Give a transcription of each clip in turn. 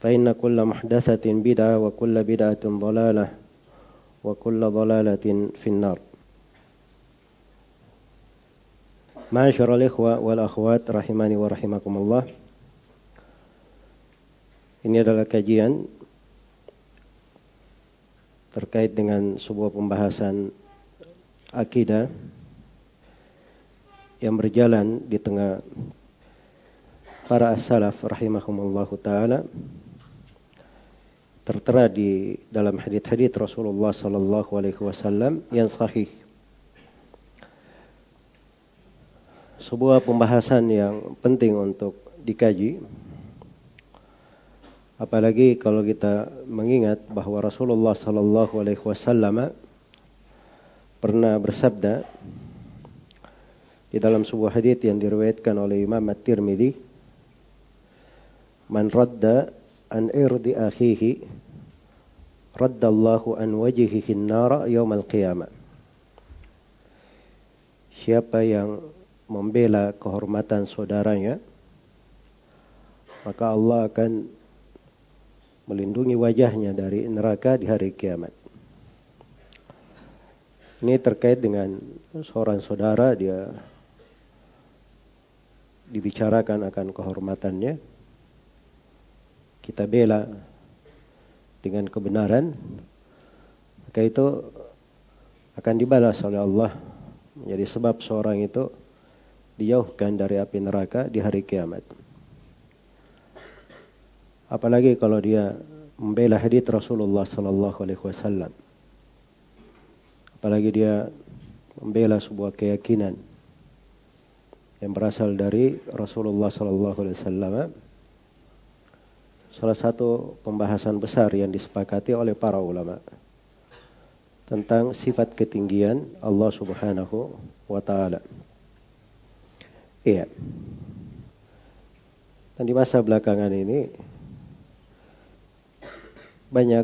فإن كل محدثة بدعة وكل بدعة ضلالة وكل ضلالة في النار معاشر الإخوة والأخوات rahimani wa rahimakumullah Ini adalah kajian terkait dengan sebuah pembahasan akidah yang berjalan di tengah para as-salaf rahimahumullahu taala tertera di dalam hadis-hadis Rasulullah sallallahu alaihi wasallam yang sahih sebuah pembahasan yang penting untuk dikaji. Apalagi kalau kita mengingat bahwa Rasulullah Sallallahu Alaihi Wasallam pernah bersabda di dalam sebuah hadis yang diriwayatkan oleh Imam At-Tirmidzi, "Man radda an irdi akhihi, raddallahu an wajhihi an-nara yaumal qiyamah." Siapa yang membela kehormatan saudaranya, maka Allah akan melindungi wajahnya dari neraka di hari kiamat. Ini terkait dengan seorang saudara dia dibicarakan akan kehormatannya. Kita bela dengan kebenaran, maka itu akan dibalas oleh Allah menjadi sebab seorang itu dijauhkan dari api neraka di hari kiamat. Apalagi kalau dia membela hadits Rasulullah sallallahu alaihi wasallam. Apalagi dia membela sebuah keyakinan yang berasal dari Rasulullah sallallahu alaihi wasallam. Salah satu pembahasan besar yang disepakati oleh para ulama tentang sifat ketinggian Allah Subhanahu wa taala. Iya. Dan di masa belakangan ini banyak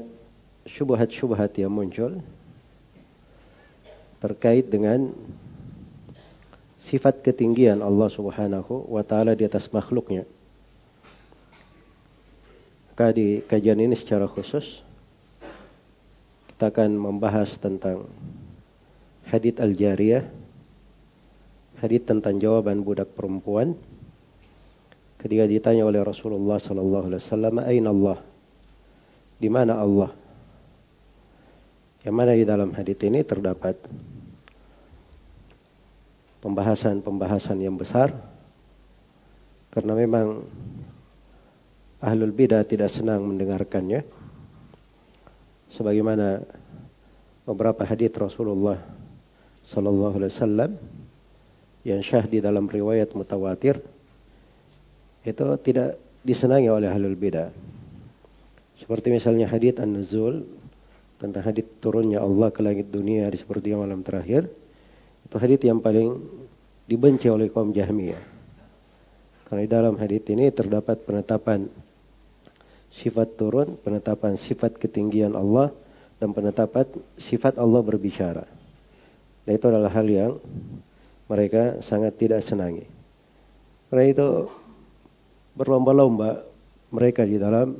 syubhat-syubhat yang muncul terkait dengan sifat ketinggian Allah Subhanahu wa taala di atas makhluknya. Maka di kajian ini secara khusus kita akan membahas tentang hadith al-jariyah hadis tentang jawaban budak perempuan ketika ditanya oleh Rasulullah sallallahu alaihi wasallam, "Aina Allah?" Di mana Allah? Yang mana di dalam hadis ini terdapat pembahasan-pembahasan yang besar karena memang ahlul bidah tidak senang mendengarkannya sebagaimana beberapa hadis Rasulullah sallallahu alaihi wasallam yang syah di dalam riwayat mutawatir itu tidak disenangi oleh ahlul bidah. Seperti misalnya hadith An-Nuzul tentang hadith turunnya Allah ke langit dunia di sepertiga malam terakhir. Itu hadith yang paling dibenci oleh kaum Jahmiyah. Karena di dalam hadith ini terdapat penetapan sifat turun, penetapan sifat ketinggian Allah dan penetapan sifat Allah berbicara. Dan itu adalah hal yang mereka sangat tidak senangi. Karena itu berlomba-lomba mereka di dalam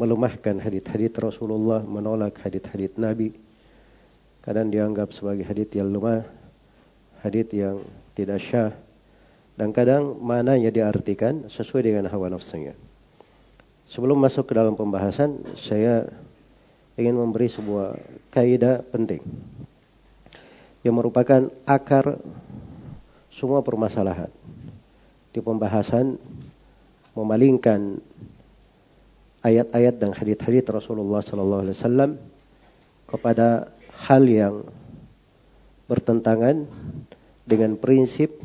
melemahkan hadith-hadith Rasulullah, menolak hadith-hadith Nabi. Kadang dianggap sebagai hadith yang lemah, hadith yang tidak syah, dan kadang maknanya diartikan sesuai dengan hawa nafsunya. Sebelum masuk ke dalam pembahasan, saya ingin memberi sebuah kaidah penting yang merupakan akar semua permasalahan. Di pembahasan memalingkan ayat-ayat dan hadith-hadith Rasulullah sallallahu alaihi wasallam kepada hal yang bertentangan dengan prinsip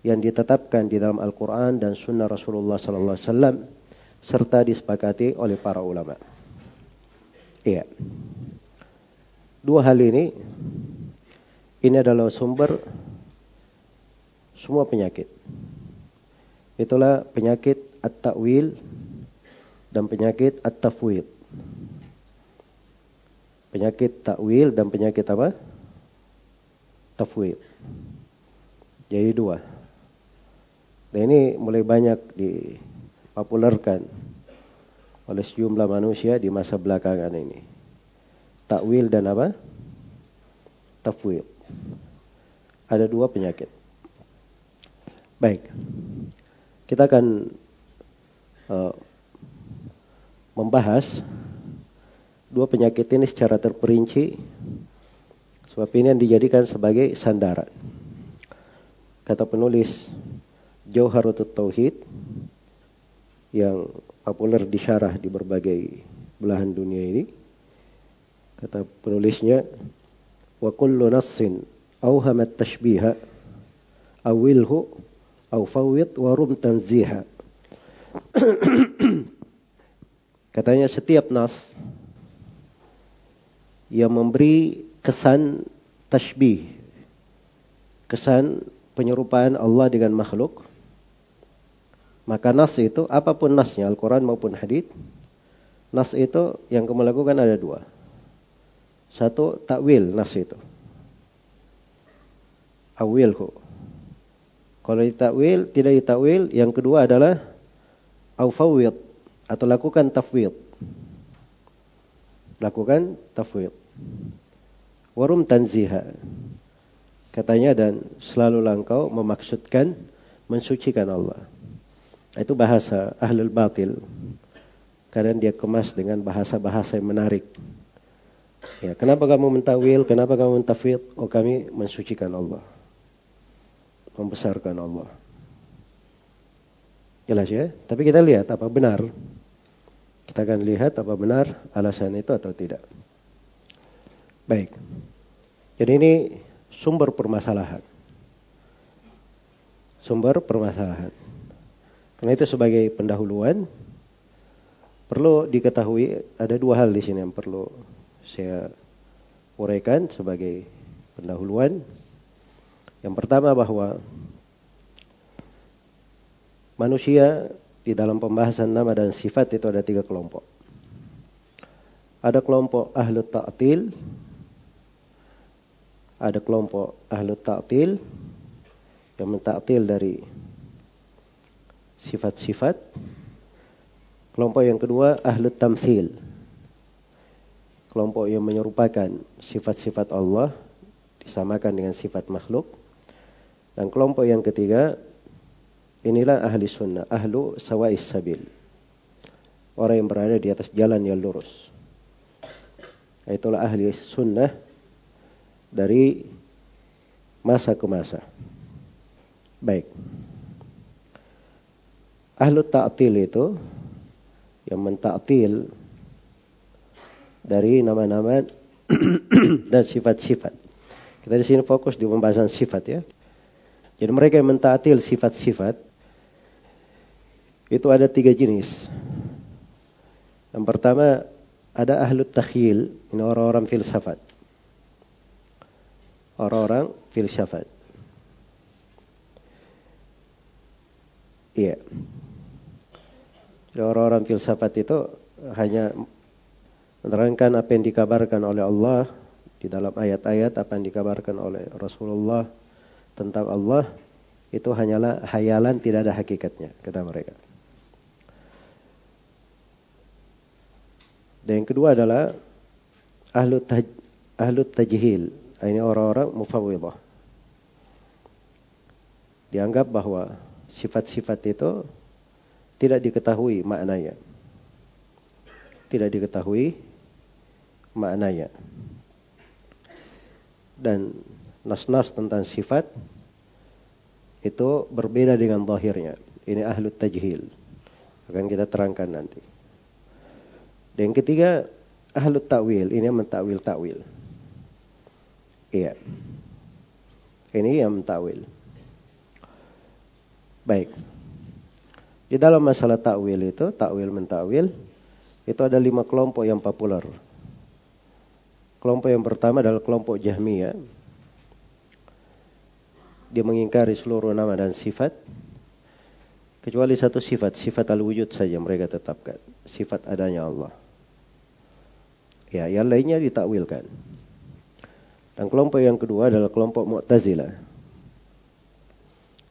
yang ditetapkan di dalam Al-Quran dan Sunnah Rasulullah Sallallahu Alaihi Wasallam serta disepakati oleh para ulama. Iya. Dua hal ini ini adalah sumber semua penyakit. Itulah penyakit at-ta'wil dan penyakit at-tafwid. Penyakit takwil dan penyakit apa? Tafwid. Jadi dua. Dan ini mulai banyak dipopulerkan oleh sejumlah manusia di masa belakangan ini. Takwil dan apa? Tafwid. Ada dua penyakit. Baik. Kita akan uh, membahas dua penyakit ini secara terperinci sebab ini yang dijadikan sebagai sandaran. Kata penulis Jauharutut Tauhid yang populer disyarah di berbagai belahan dunia ini. Kata penulisnya, wa kullu nassin awhamat tashbiha awilhu aw fawwid wa rum tanziha. Katanya setiap nas yang memberi kesan tashbih, kesan penyerupaan Allah dengan makhluk, maka nas itu, apa pun nasnya, Al-Quran maupun hadith, nas itu yang kamu lakukan ada dua. Satu, takwil nas itu. Awilhu. Kalau ditakwil, tidak ditakwil, yang kedua adalah aufawid atau lakukan tafwid. Lakukan tafwid. Warum tanziha. Katanya dan selalu langkau memaksudkan mensucikan Allah. Itu bahasa ahlul batil. Karena dia kemas dengan bahasa-bahasa yang menarik. Ya, kenapa kamu mentawil? Kenapa kamu mentafid? Oh kami mensucikan Allah. Membesarkan Allah. Jelas ya? Tapi kita lihat apa benar. Kita akan lihat apa benar alasan itu atau tidak. Baik. Jadi ini sumber permasalahan. Sumber permasalahan. Karena itu sebagai pendahuluan perlu diketahui ada dua hal di sini yang perlu saya uraikan sebagai pendahuluan. Yang pertama bahwa manusia di dalam pembahasan nama dan sifat itu ada tiga kelompok. Ada kelompok ahlu ta'til, ada kelompok ahlu ta'til yang mentaktil dari sifat-sifat. Kelompok yang kedua ahlu tamthil. Kelompok yang menyerupakan sifat-sifat Allah disamakan dengan sifat makhluk. Dan kelompok yang ketiga inilah ahli sunnah, ahlu sawais sabil. Orang yang berada di atas jalan yang lurus. Itulah ahli sunnah dari masa ke masa. Baik. Ahlu ta'til itu yang mentaktil dari nama-nama dan sifat-sifat. Kita di sini fokus di pembahasan sifat ya. Jadi mereka yang mentaktil sifat-sifat itu ada tiga jenis. Yang pertama ada ahlu takhil, ini orang-orang filsafat. Orang-orang filsafat. Iya. Orang-orang filsafat itu hanya menerangkan apa yang dikabarkan oleh Allah di dalam ayat-ayat apa yang dikabarkan oleh Rasulullah tentang Allah itu hanyalah hayalan tidak ada hakikatnya kata mereka. Dan yang kedua adalah ahlu taj, ahlu tajhil. Ini orang-orang mufawwidah. Dianggap bahwa sifat-sifat itu tidak diketahui maknanya. Tidak diketahui maknanya. Dan nas-nas tentang sifat itu berbeda dengan zahirnya. Ini ahlu tajhil. Akan kita terangkan nanti. Dan yang ketiga, ahlu ta'wil. Ini yang mentakwil takwil. Iya. Ini yang mentakwil. Baik. Di dalam masalah takwil itu, takwil mentakwil, itu ada lima kelompok yang populer. Kelompok yang pertama adalah kelompok Jahmiyah. Dia mengingkari seluruh nama dan sifat. Kecuali satu sifat, sifat al-wujud saja mereka tetapkan. Sifat adanya Allah. Ya, yang lainnya ditakwilkan. Dan kelompok yang kedua adalah kelompok Mu'tazilah.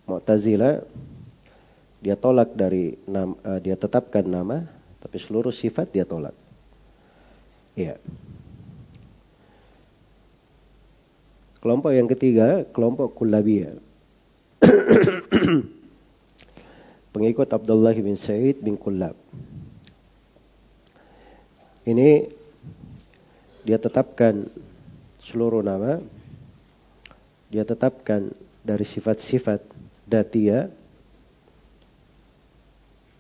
Mu'tazilah dia tolak dari nama, uh, dia tetapkan nama, tapi seluruh sifat dia tolak. Iya. Kelompok yang ketiga, kelompok Kullabiyah. Pengikut Abdullah bin Said bin Kullab. Ini dia tetapkan seluruh nama, dia tetapkan dari sifat-sifat datia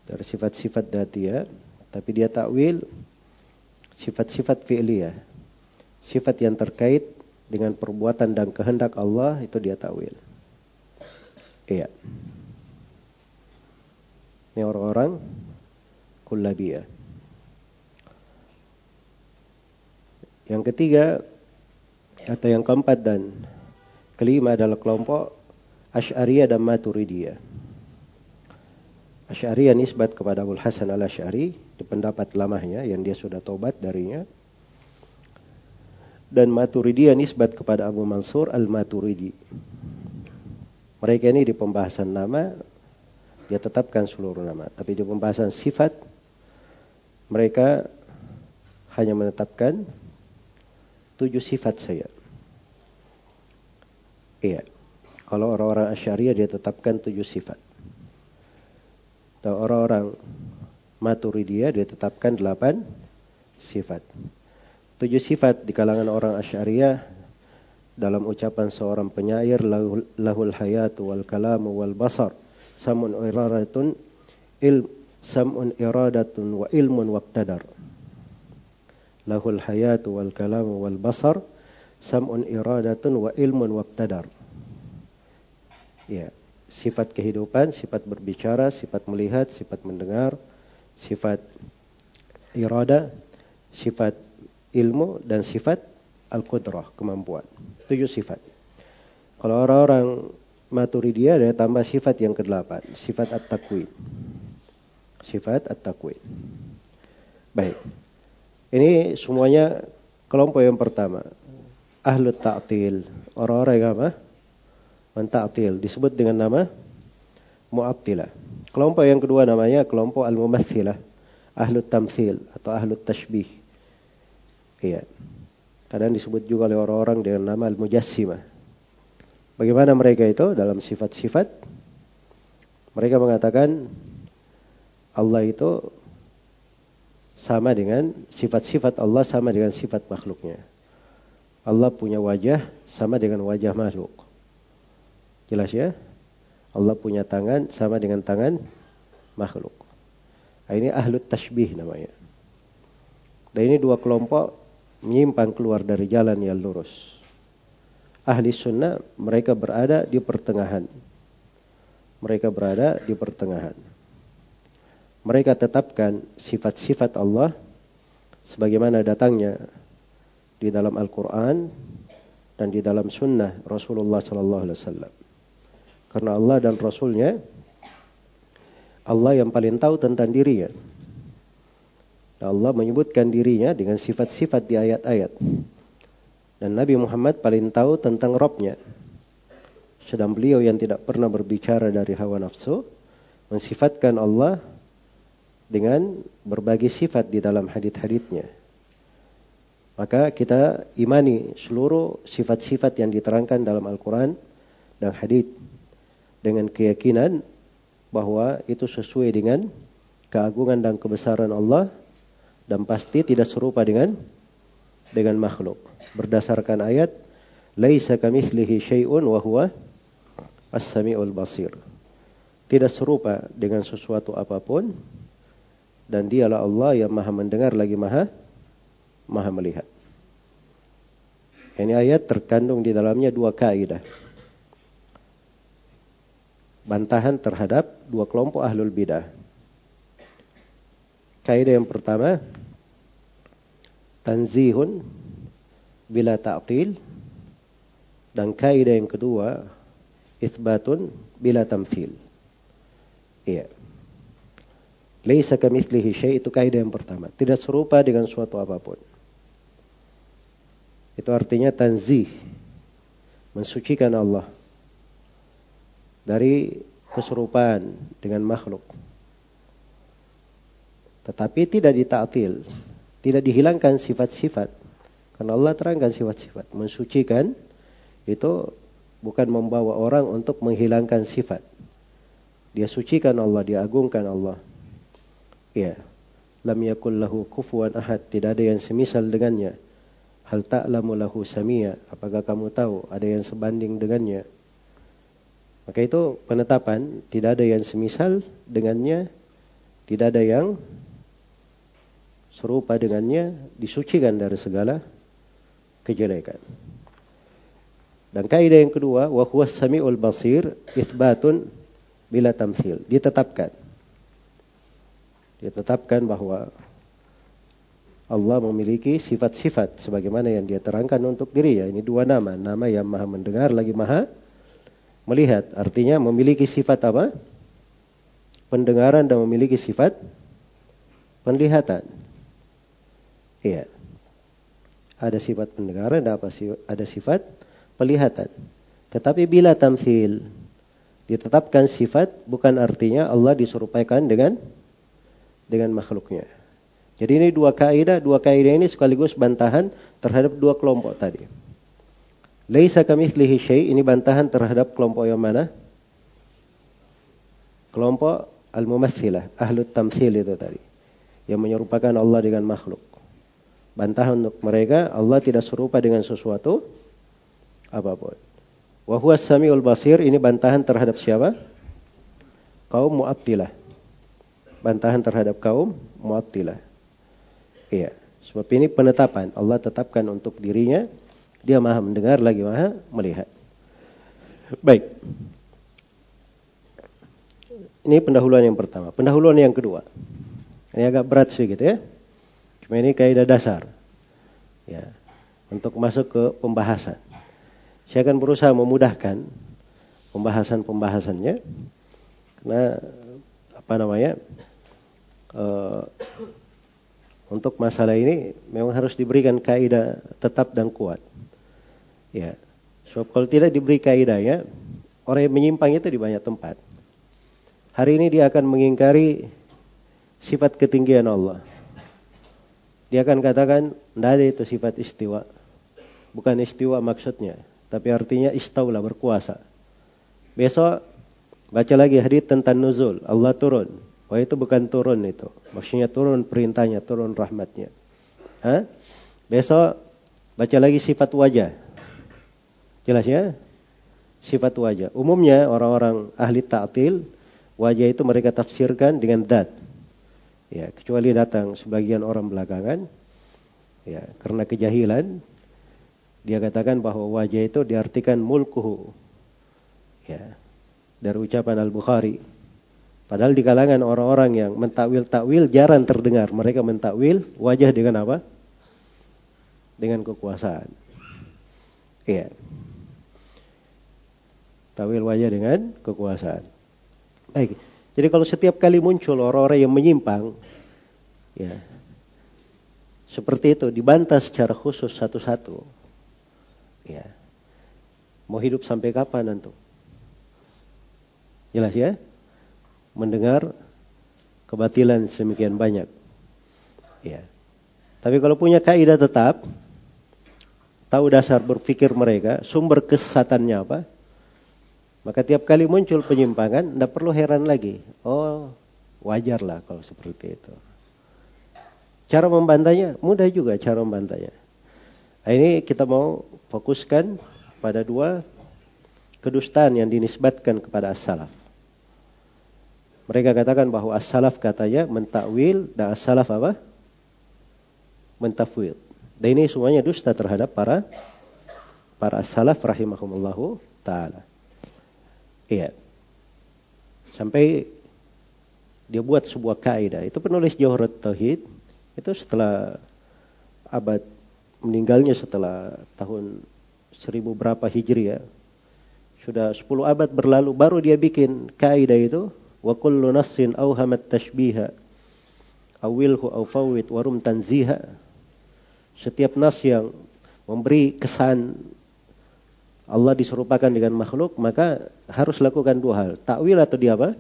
dari sifat-sifat datia tapi dia takwil sifat-sifat fi'liyah sifat yang terkait dengan perbuatan dan kehendak Allah itu dia takwil. Iya. Ini orang-orang kullabiyah yang ketiga atau yang keempat dan kelima adalah kelompok Ash'ariyah dan Maturidiyah. Ash'ariyah nisbat kepada Abu Hasan al-Ash'ari di pendapat lamanya yang dia sudah tobat darinya. Dan Maturidiyah nisbat kepada Abu Mansur al-Maturidi. Mereka ini di pembahasan nama dia tetapkan seluruh nama, tapi di pembahasan sifat mereka hanya menetapkan tujuh sifat saya. Iya. Kalau orang-orang Asyariah dia tetapkan tujuh sifat. Dan orang-orang Maturidiyah dia tetapkan delapan sifat. Tujuh sifat di kalangan orang Asyariah dalam ucapan seorang penyair lahul hayatu wal kalamu wal basar. Samun iradatun il samun iradatun wa ilmun waqtadar. Lahul hayatu wal kalamu wal basar samun iradatun wa ilmun waqtadar. Ya, sifat kehidupan, sifat berbicara, sifat melihat, sifat mendengar, sifat irada, sifat ilmu dan sifat al-qudrah, kemampuan. Tujuh sifat. Kalau orang-orang Maturidiyah ada tambah sifat yang kedelapan, sifat at-takwin. Sifat at-takwin. Baik. Ini semuanya kelompok yang pertama. Ahlu ta'til. Orang-orang yang apa? Menta'til disebut dengan nama mu'attilah. Kelompok yang kedua namanya kelompok al-mumatsilah, ahlu tamthil atau ahlu tashbih. Iya. Kadang disebut juga oleh orang-orang dengan nama al-mujassimah. Bagaimana mereka itu dalam sifat-sifat? Mereka mengatakan Allah itu sama dengan sifat-sifat Allah sama dengan sifat makhluknya. Allah punya wajah sama dengan wajah makhluk. Jelas ya? Allah punya tangan sama dengan tangan makhluk. Nah, ini ahlut tashbih namanya. Dan ini dua kelompok menyimpang keluar dari jalan yang lurus. Ahli sunnah mereka berada di pertengahan. Mereka berada di pertengahan. Mereka tetapkan sifat-sifat Allah sebagaimana datangnya di dalam Al-Quran dan di dalam sunnah Rasulullah Sallallahu Alaihi Wasallam. Karena Allah dan Rasulnya Allah yang paling tahu tentang dirinya. Allah menyebutkan dirinya dengan sifat-sifat di ayat-ayat. Dan Nabi Muhammad paling tahu tentang Robnya. Sedang beliau yang tidak pernah berbicara dari hawa nafsu, mensifatkan Allah dengan berbagai sifat di dalam hadith-hadithnya. Maka kita imani seluruh sifat-sifat yang diterangkan dalam Al-Quran dan hadith dengan keyakinan bahwa itu sesuai dengan keagungan dan kebesaran Allah dan pasti tidak serupa dengan dengan makhluk. Berdasarkan ayat, "Laisa kamitslihi syai'un wa huwa as-sami'ul basir." Tidak serupa dengan sesuatu apa pun dan dialah Allah yang Maha mendengar lagi Maha Maha melihat. Ini ayat terkandung di dalamnya dua kaidah. Bantahan terhadap dua kelompok ahlul bidah. Kaidah yang pertama, tanzihun bila ta'til dan kaidah yang kedua itsbatun bila tamthil. Iya. Laisa kamitslihi syai itu kaidah yang pertama, tidak serupa dengan suatu apa pun. Itu artinya tanzih, mensucikan Allah dari keserupaan dengan makhluk. Tetapi tidak ditaktil, tidak dihilangkan sifat-sifat. Karena Allah terangkan sifat-sifat. Mensucikan itu bukan membawa orang untuk menghilangkan sifat. Dia sucikan Allah, dia agungkan Allah. Ya. Lam yakul lahu ahad. Tidak ada yang semisal dengannya. Hal ta'lamu lahu samia. Apakah kamu tahu ada yang sebanding dengannya? Maka itu penetapan tidak ada yang semisal dengannya. Tidak ada yang serupa dengannya disucikan dari segala kejelekan. Dan kaidah yang kedua, wa huwa samiul basir itsbatun bila tamthil. Ditetapkan. Ditetapkan bahwa Allah memiliki sifat-sifat sebagaimana yang dia terangkan untuk dirinya. Ini dua nama, nama yang Maha mendengar lagi Maha melihat. Artinya memiliki sifat apa? Pendengaran dan memiliki sifat penglihatan. Iya. Ada sifat pendengaran, ada apa ada sifat pelihatan. Tetapi bila tamfil ditetapkan sifat bukan artinya Allah diserupaikan dengan dengan makhluknya. Jadi ini dua kaidah, dua kaidah ini sekaligus bantahan terhadap dua kelompok tadi. Laisa kamitslihi syai ini bantahan terhadap kelompok yang mana? Kelompok al-mumatsilah, ahlut tamtsil itu tadi. Yang menyerupakan Allah dengan makhluk. Bantahan untuk mereka Allah tidak serupa dengan sesuatu apa pun. Wa huwa samiul basir ini bantahan terhadap siapa? Kaum Mu'attilah. Bantahan terhadap kaum Mu'attilah. Iya, sebab ini penetapan Allah tetapkan untuk dirinya dia Maha mendengar lagi Maha melihat. Baik. Ini pendahuluan yang pertama. Pendahuluan yang kedua. Ini agak berat sedikit ya. Cuma ini kaidah dasar. Ya. Untuk masuk ke pembahasan. Saya akan berusaha memudahkan pembahasan-pembahasannya. Karena apa namanya? Uh, untuk masalah ini memang harus diberikan kaidah tetap dan kuat. Ya. So kalau tidak diberi kaidah ya, orang yang menyimpang itu di banyak tempat. Hari ini dia akan mengingkari sifat ketinggian Allah. Dia akan katakan, tidak ada itu sifat istiwa. Bukan istiwa maksudnya. Tapi artinya istaulah berkuasa. Besok baca lagi hadis tentang nuzul. Allah turun. Wah itu bukan turun itu. Maksudnya turun perintahnya, turun rahmatnya. Hah? Besok baca lagi sifat wajah. Jelas ya? Sifat wajah. Umumnya orang-orang ahli ta'til, wajah itu mereka tafsirkan dengan dat. Ya, kecuali datang sebagian orang belakangan, ya, karena kejahilan, dia katakan bahwa wajah itu diartikan mulkuhu. Ya, dari ucapan Al-Bukhari. Padahal di kalangan orang-orang yang mentakwil-takwil jarang terdengar mereka mentakwil wajah dengan apa? Dengan kekuasaan. Iya. Takwil wajah dengan kekuasaan. Baik. Jadi kalau setiap kali muncul orang-orang yang menyimpang, ya, seperti itu dibantah secara khusus satu-satu. Ya. Mau hidup sampai kapan nanti? Jelas ya? Mendengar kebatilan semikian banyak. Ya. Tapi kalau punya kaidah tetap, tahu dasar berpikir mereka, sumber kesesatannya apa, maka tiap kali muncul penyimpangan, tidak perlu heran lagi. Oh, wajarlah kalau seperti itu. Cara membantahnya mudah juga cara membantahnya. Nah, ini kita mau fokuskan pada dua kedustaan yang dinisbatkan kepada as-salaf. Mereka katakan bahwa as-salaf katanya mentakwil dan as-salaf apa? Mentafwid. Dan ini semuanya dusta terhadap para para as-salaf rahimahumullahu taala. Iya. Sampai dia buat sebuah kaidah. Itu penulis Jawharat Tauhid itu setelah abad meninggalnya setelah tahun seribu berapa hijri ya. Sudah 10 abad berlalu baru dia bikin kaidah itu wa kullu nassin awhamat tashbiha awilhu aw fawwid warum tanziha. Setiap nas yang memberi kesan Allah diserupakan dengan makhluk, maka harus lakukan dua hal. Takwil atau dia apa?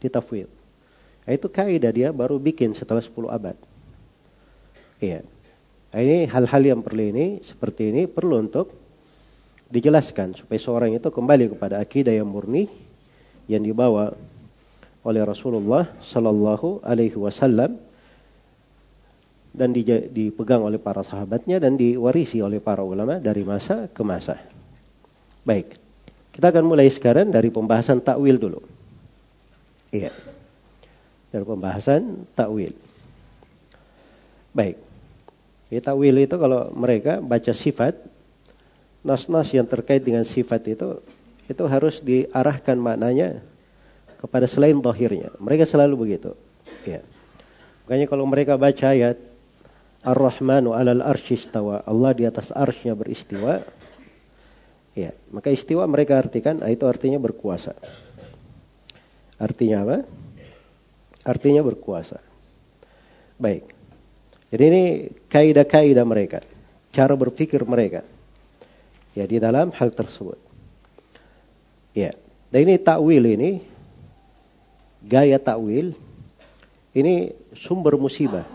Ditafwid. Nah, itu kaidah dia baru bikin setelah 10 abad. Iya. Nah, ini hal-hal yang perlu ini seperti ini perlu untuk dijelaskan supaya seorang itu kembali kepada akidah yang murni yang dibawa oleh Rasulullah Sallallahu Alaihi Wasallam dan dipegang oleh para sahabatnya dan diwarisi oleh para ulama dari masa ke masa. Baik, kita akan mulai sekarang dari pembahasan takwil dulu. Iya dari pembahasan takwil. Baik. Ya, takwil itu kalau mereka baca sifat, nas-nas yang terkait dengan sifat itu, itu harus diarahkan maknanya kepada selain zahirnya. Mereka selalu begitu. Ya. Makanya kalau mereka baca ayat Ar-Rahmanu alal arsyistawa, Allah di atas arsnya beristiwa. Ya, maka istiwa mereka artikan ah, itu artinya berkuasa. Artinya apa? artinya berkuasa. Baik. Jadi ini kaidah-kaidah mereka, cara berpikir mereka. Ya di dalam hal tersebut. Ya. Dan ini takwil ini gaya takwil ini sumber musibah.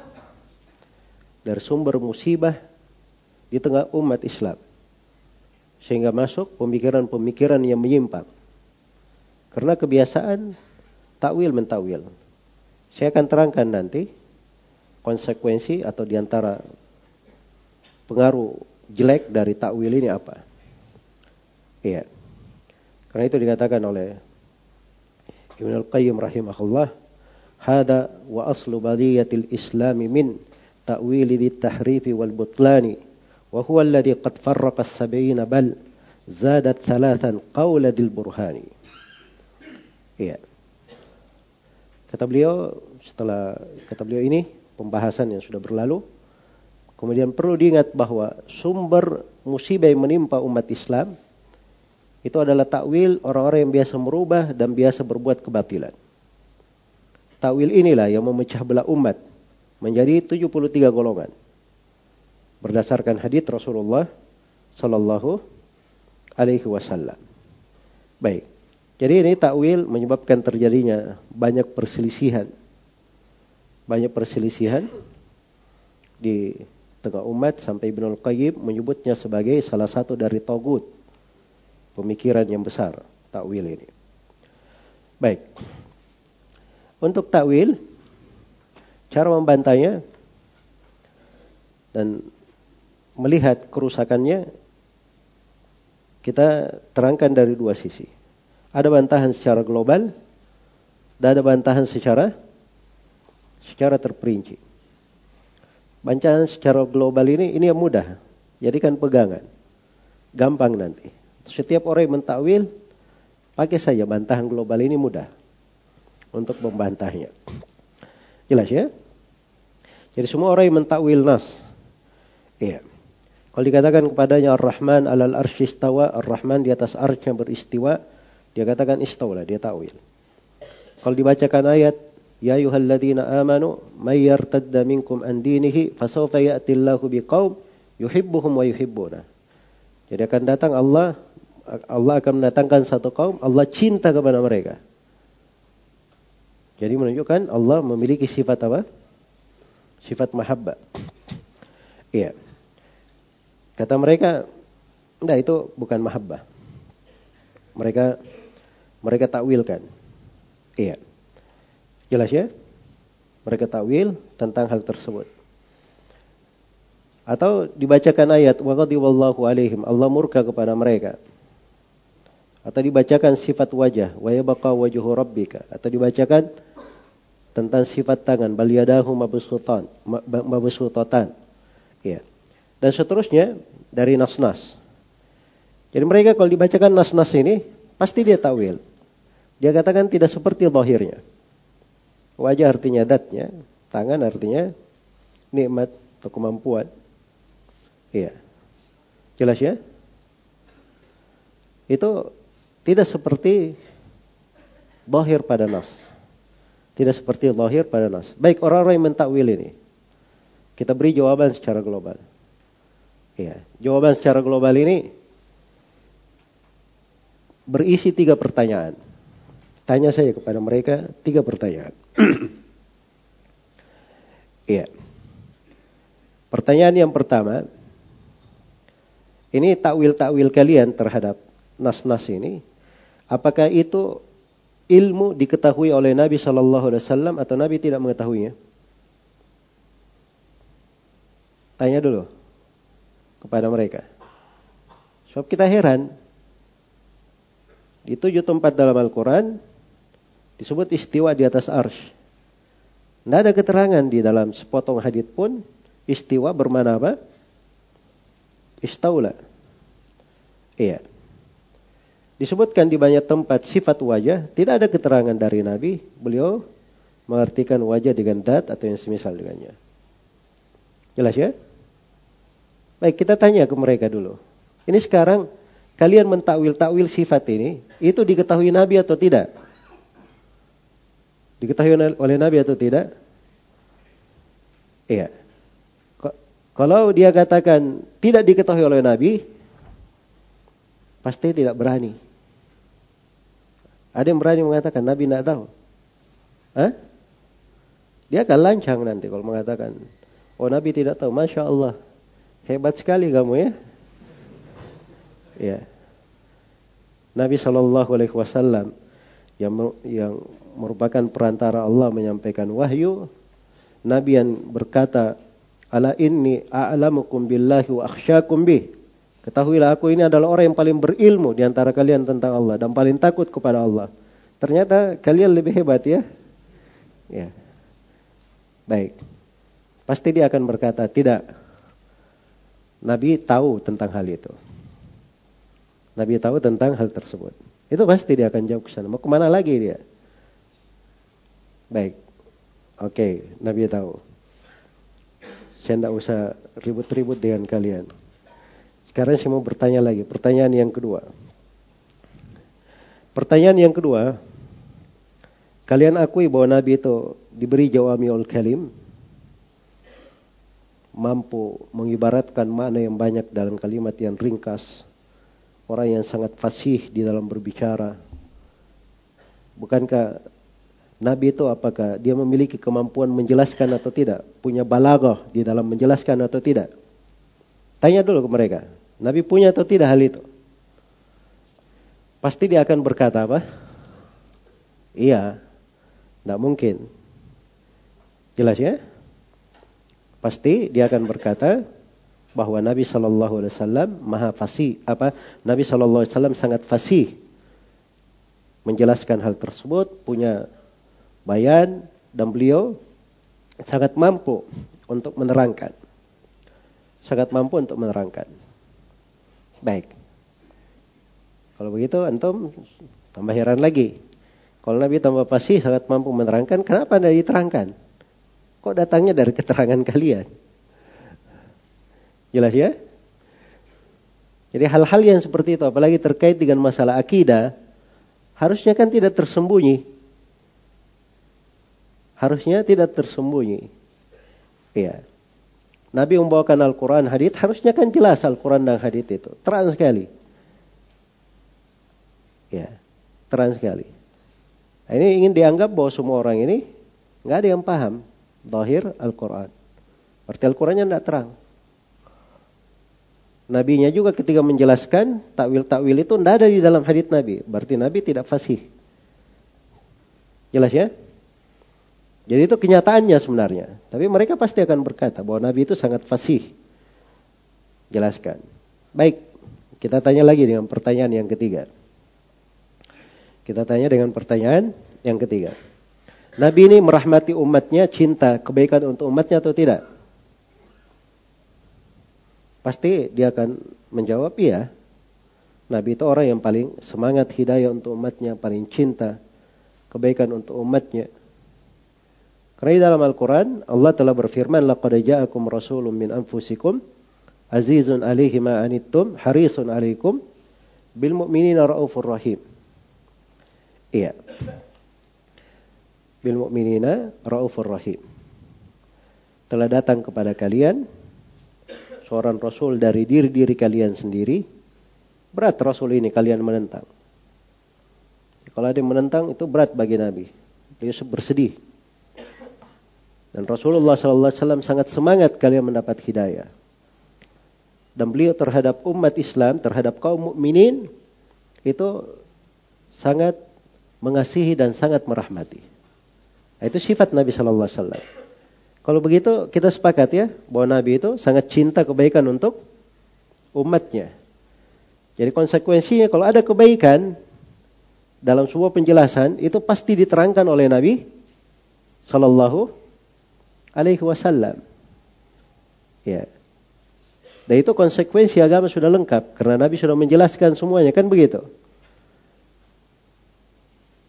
Dari sumber musibah di tengah umat Islam. Sehingga masuk pemikiran-pemikiran yang menyimpang. Karena kebiasaan takwil mentakwil. Saya akan terangkan nanti konsekuensi atau di antara pengaruh jelek dari takwil ini apa. Iya. Karena itu dikatakan oleh Ibn Al-Qayyim rahimahullah, "Hada wa aslu baliyatil islami min ta'wili di tahrifi wal butlani, huwa alladhi qad farraqa as-sab'ina bal zadat thalathan qawla dil burhani." Iya. Kata beliau, setelah kata beliau ini pembahasan yang sudah berlalu, kemudian perlu diingat bahwa sumber musibah yang menimpa umat Islam itu adalah takwil orang-orang yang biasa merubah dan biasa berbuat kebatilan. Takwil inilah yang memecah belah umat menjadi 73 golongan. Berdasarkan hadis Rasulullah sallallahu alaihi wasallam. Baik. Jadi ini takwil menyebabkan terjadinya banyak perselisihan. Banyak perselisihan di tengah umat sampai Ibnul Qayyim menyebutnya sebagai salah satu dari togut pemikiran yang besar takwil ini. Baik. Untuk takwil cara membantahnya dan melihat kerusakannya kita terangkan dari dua sisi. Ada bantahan secara global dan ada bantahan secara secara terperinci. Bantahan secara global ini ini yang mudah. Jadikan pegangan. Gampang nanti. Setiap orang yang mentakwil pakai saja bantahan global ini mudah untuk membantahnya. Jelas ya? Jadi semua orang yang mentakwil nas. Iya. Kalau dikatakan kepadanya Ar-Rahman alal arsyistawa, Ar-Rahman di atas arsy beristiwa, dia katakan istaulah, dia tawil. Kalau dibacakan ayat Ya ayyuhalladzina amanu may yartadda minkum an dinihi fasawfa ya'ti Allahu biqaum yuhibbuhum wa yuhibbuna. Jadi akan datang Allah Allah akan mendatangkan satu kaum Allah cinta kepada mereka. Jadi menunjukkan Allah memiliki sifat apa? Sifat mahabbah. Iya. Kata mereka, enggak itu bukan mahabbah. Mereka mereka takwilkan. Iya. Jelas ya? Mereka takwil tentang hal tersebut. Atau dibacakan ayat wa wallahu alaihim, Allah murka kepada mereka. Atau dibacakan sifat wajah, wa yabqa wajhu rabbika. Atau dibacakan tentang sifat tangan, bal yadahu mabsutan, mabsutatan. Ya. Dan seterusnya dari nas-nas. Jadi mereka kalau dibacakan nas-nas ini pasti dia takwil. Dia katakan tidak seperti lahirnya. Wajah artinya datnya, tangan artinya nikmat atau kemampuan. Iya. Jelas ya? Itu tidak seperti lahir pada nas. Tidak seperti lahir pada nas. Baik orang-orang yang mentakwil ini. Kita beri jawaban secara global. Iya. Jawaban secara global ini berisi tiga pertanyaan. Tanya saya kepada mereka tiga pertanyaan. Iya. Pertanyaan yang pertama, ini takwil-takwil kalian terhadap nas-nas ini, apakah itu ilmu diketahui oleh Nabi Shallallahu Alaihi Wasallam atau Nabi tidak mengetahuinya? Tanya dulu kepada mereka. Sebab kita heran. Di tujuh tempat dalam Al-Quran disebut istiwa di atas arsh. Tidak ada keterangan di dalam sepotong hadith pun istiwa bermana apa? Istaula. Iya. Disebutkan di banyak tempat sifat wajah, tidak ada keterangan dari Nabi, beliau mengartikan wajah dengan dat atau yang semisal dengannya. Jelas ya? Baik, kita tanya ke mereka dulu. Ini sekarang kalian mentakwil-takwil sifat ini, itu diketahui Nabi atau tidak? Diketahui oleh Nabi atau tidak? Iya. Kalau dia katakan tidak diketahui oleh Nabi, pasti tidak berani. Ada yang berani mengatakan Nabi tidak tahu. Hah? Dia akan lancang nanti kalau mengatakan, oh Nabi tidak tahu. Masya Allah, hebat sekali kamu ya. Ya. Nabi Shallallahu Alaihi Wasallam yang yang merupakan perantara Allah menyampaikan wahyu. Nabi yang berkata, Ala inni a'lamukum billahi wa akhsyakum bih. Ketahuilah aku ini adalah orang yang paling berilmu di antara kalian tentang Allah dan paling takut kepada Allah. Ternyata kalian lebih hebat ya. Ya. Baik. Pasti dia akan berkata, tidak. Nabi tahu tentang hal itu. Nabi tahu tentang hal tersebut. Itu pasti dia akan jawab ke sana. Mau ke mana lagi dia? Baik. Oke, Nabi tahu. Saya tidak usah ribut-ribut dengan kalian. Sekarang saya mau bertanya lagi. Pertanyaan yang kedua. Pertanyaan yang kedua. Kalian akui bahwa Nabi itu diberi jawamiul kalim. Mampu mengibaratkan makna yang banyak dalam kalimat yang ringkas. Orang yang sangat fasih di dalam berbicara. Bukankah Nabi itu apakah dia memiliki kemampuan menjelaskan atau tidak? Punya balaghah di dalam menjelaskan atau tidak? Tanya dulu ke mereka. Nabi punya atau tidak hal itu? Pasti dia akan berkata apa? Iya. Tidak mungkin. Jelas ya? Pasti dia akan berkata bahwa Nabi Shallallahu Alaihi Wasallam maha fasih apa Nabi Shallallahu Alaihi Wasallam sangat fasih menjelaskan hal tersebut punya bayan dan beliau sangat mampu untuk menerangkan. Sangat mampu untuk menerangkan. Baik. Kalau begitu antum tambah heran lagi. Kalau Nabi tambah pasti sangat mampu menerangkan, kenapa tidak diterangkan? Kok datangnya dari keterangan kalian? Jelas ya? Jadi hal-hal yang seperti itu, apalagi terkait dengan masalah akidah, harusnya kan tidak tersembunyi. harusnya tidak tersembunyi. Iya. Nabi membawakan Al-Quran hadith, harusnya kan jelas Al-Quran dan hadith itu. Terang sekali. Ya, terang sekali. Nah, ini ingin dianggap bahwa semua orang ini nggak ada yang paham Zahir Al-Quran. Berarti Al-Qurannya tidak terang. Nabinya juga ketika menjelaskan takwil-takwil itu tidak ada di dalam hadith Nabi. Berarti Nabi tidak fasih. Jelas ya? Jadi itu kenyataannya sebenarnya. Tapi mereka pasti akan berkata bahwa Nabi itu sangat fasih. Jelaskan. Baik, kita tanya lagi dengan pertanyaan yang ketiga. Kita tanya dengan pertanyaan yang ketiga. Nabi ini merahmati umatnya, cinta kebaikan untuk umatnya atau tidak? Pasti dia akan menjawab iya. Nabi itu orang yang paling semangat hidayah untuk umatnya, paling cinta kebaikan untuk umatnya. Karena dalam Al-Quran Allah telah berfirman, "Laqad ja'akum rasulun min anfusikum azizun 'alaihi ma anittum harisun 'alaikum bil mu'minina raufur rahim." Iya. Bil mu'minina raufur rahim. Telah datang kepada kalian seorang rasul dari diri-diri kalian sendiri. Berat rasul ini kalian menentang. Kalau ada yang menentang itu berat bagi Nabi. Dia bersedih. Dan Rasulullah SAW sangat semangat kalian mendapat hidayah. Dan beliau terhadap umat Islam, terhadap kaum mukminin itu sangat mengasihi dan sangat merahmati. Itu sifat Nabi Shallallahu Alaihi Wasallam. Kalau begitu kita sepakat ya bahwa Nabi itu sangat cinta kebaikan untuk umatnya. Jadi konsekuensinya kalau ada kebaikan dalam sebuah penjelasan itu pasti diterangkan oleh Nabi Shallallahu alaihi wasallam. Ya. Dan itu konsekuensi agama sudah lengkap karena Nabi sudah menjelaskan semuanya kan begitu.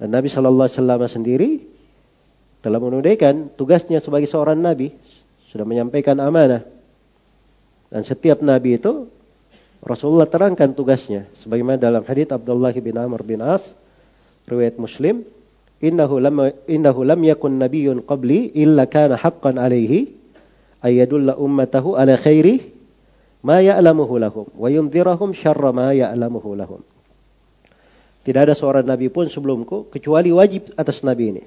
Dan Nabi Shallallahu Alaihi Wasallam sendiri telah menunaikan tugasnya sebagai seorang Nabi sudah menyampaikan amanah. Dan setiap Nabi itu Rasulullah terangkan tugasnya sebagaimana dalam hadits Abdullah bin Amr bin As riwayat Muslim innahu lam innahu lam yakun nabiyyun qabli illa kana haqqan alaihi ayadulla ummatahu ala khairi ma ya'lamuhu lahum wa yundhirahum syarra ma ya'lamuhu lahum. Tidak ada seorang nabi pun sebelumku kecuali wajib atas nabi ini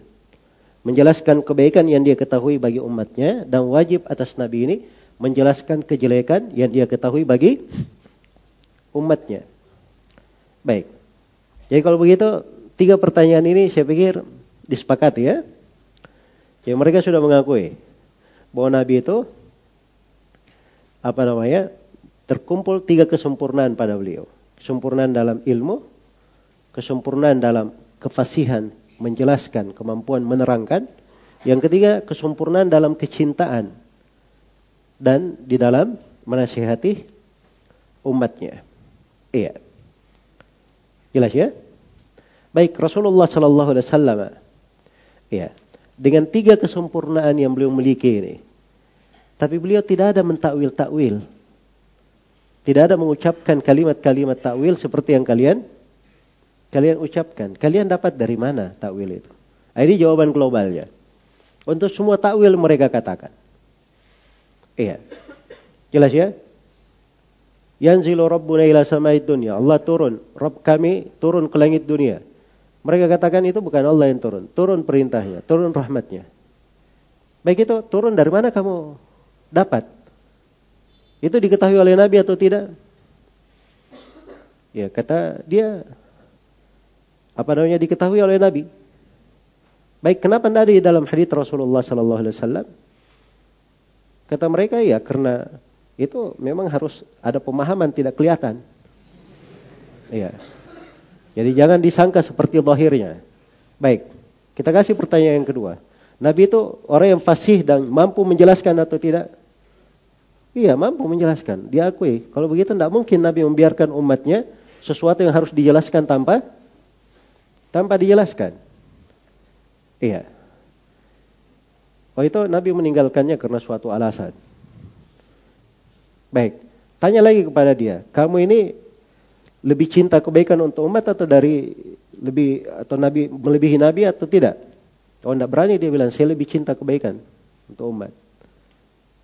menjelaskan kebaikan yang dia ketahui bagi umatnya dan wajib atas nabi ini menjelaskan kejelekan yang dia ketahui bagi umatnya. Baik. Jadi kalau begitu tiga pertanyaan ini saya pikir disepakati ya. Jadi mereka sudah mengakui bahwa Nabi itu apa namanya terkumpul tiga kesempurnaan pada beliau. Kesempurnaan dalam ilmu, kesempurnaan dalam kefasihan menjelaskan, kemampuan menerangkan. Yang ketiga, kesempurnaan dalam kecintaan dan di dalam menasihati umatnya. Iya. Jelas ya? Baik Rasulullah Shallallahu Alaihi Wasallam, ya, dengan tiga kesempurnaan yang beliau miliki ini, tapi beliau tidak ada mentakwil-takwil, tidak ada mengucapkan kalimat-kalimat takwil seperti yang kalian kalian ucapkan. Kalian dapat dari mana takwil itu? Nah, ini jawaban globalnya. Untuk semua takwil mereka katakan. Iya. Jelas ya? Yanzilu Rabbuna ila samai dunia. Allah turun. Rabb kami turun ke langit dunia. Mereka katakan itu bukan Allah yang turun. Turun perintahnya, turun rahmatnya. Baik itu turun dari mana kamu dapat? Itu diketahui oleh Nabi atau tidak? Ya kata dia apa namanya diketahui oleh Nabi. Baik kenapa tidak di dalam hadis Rasulullah Sallallahu Alaihi Wasallam? Kata mereka ya karena itu memang harus ada pemahaman tidak kelihatan. Iya. Jadi jangan disangka seperti lahirnya. Baik, kita kasih pertanyaan yang kedua. Nabi itu orang yang fasih dan mampu menjelaskan atau tidak? Iya, mampu menjelaskan. Diakui. Kalau begitu tidak mungkin Nabi membiarkan umatnya sesuatu yang harus dijelaskan tanpa tanpa dijelaskan. Iya. Oh itu Nabi meninggalkannya karena suatu alasan. Baik, tanya lagi kepada dia, kamu ini lebih cinta kebaikan untuk umat atau dari lebih atau nabi melebihi nabi atau tidak? Kalau tidak berani dia bilang saya lebih cinta kebaikan untuk umat.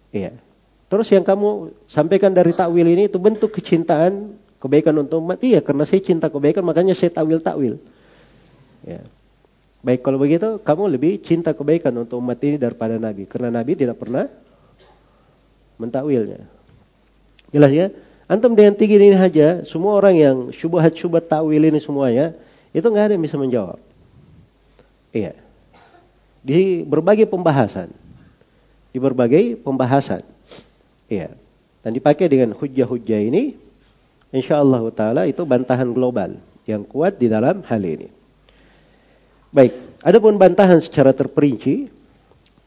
Iya. Terus yang kamu sampaikan dari takwil ini itu bentuk kecintaan kebaikan untuk umat. Iya, karena saya cinta kebaikan makanya saya takwil-takwil. Ya. Baik kalau begitu, kamu lebih cinta kebaikan untuk umat ini daripada Nabi. Karena Nabi tidak pernah mentakwilnya. Jelas ya? Antum dengan tinggi ini saja, semua orang yang syubhat-syubhat takwil ini semuanya, itu nggak ada yang bisa menjawab. Iya. Di berbagai pembahasan. Di berbagai pembahasan. Iya. Dan dipakai dengan hujah-hujah ini, insya Allah Taala itu bantahan global yang kuat di dalam hal ini. Baik, adapun bantahan secara terperinci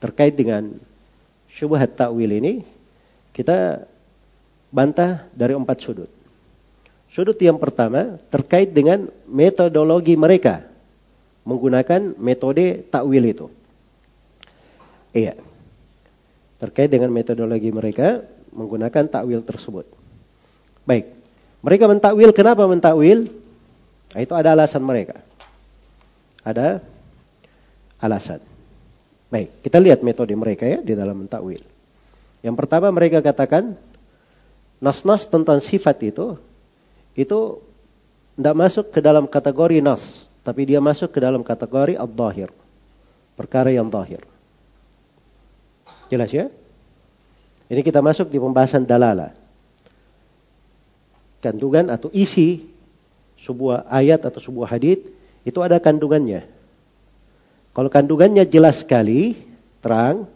terkait dengan syubhat takwil ini, kita bantah dari empat sudut. Sudut yang pertama terkait dengan metodologi mereka menggunakan metode takwil itu. Iya terkait dengan metodologi mereka menggunakan takwil tersebut. Baik, mereka mentakwil kenapa mentakwil? Nah, itu ada alasan mereka. Ada alasan. Baik, kita lihat metode mereka ya di dalam mentakwil. Yang pertama mereka katakan nas-nas tentang sifat itu itu tidak masuk ke dalam kategori nas, tapi dia masuk ke dalam kategori al-zahir. Perkara yang zahir. Jelas ya? Ini kita masuk di pembahasan dalala. Kandungan atau isi sebuah ayat atau sebuah hadis itu ada kandungannya. Kalau kandungannya jelas sekali, terang,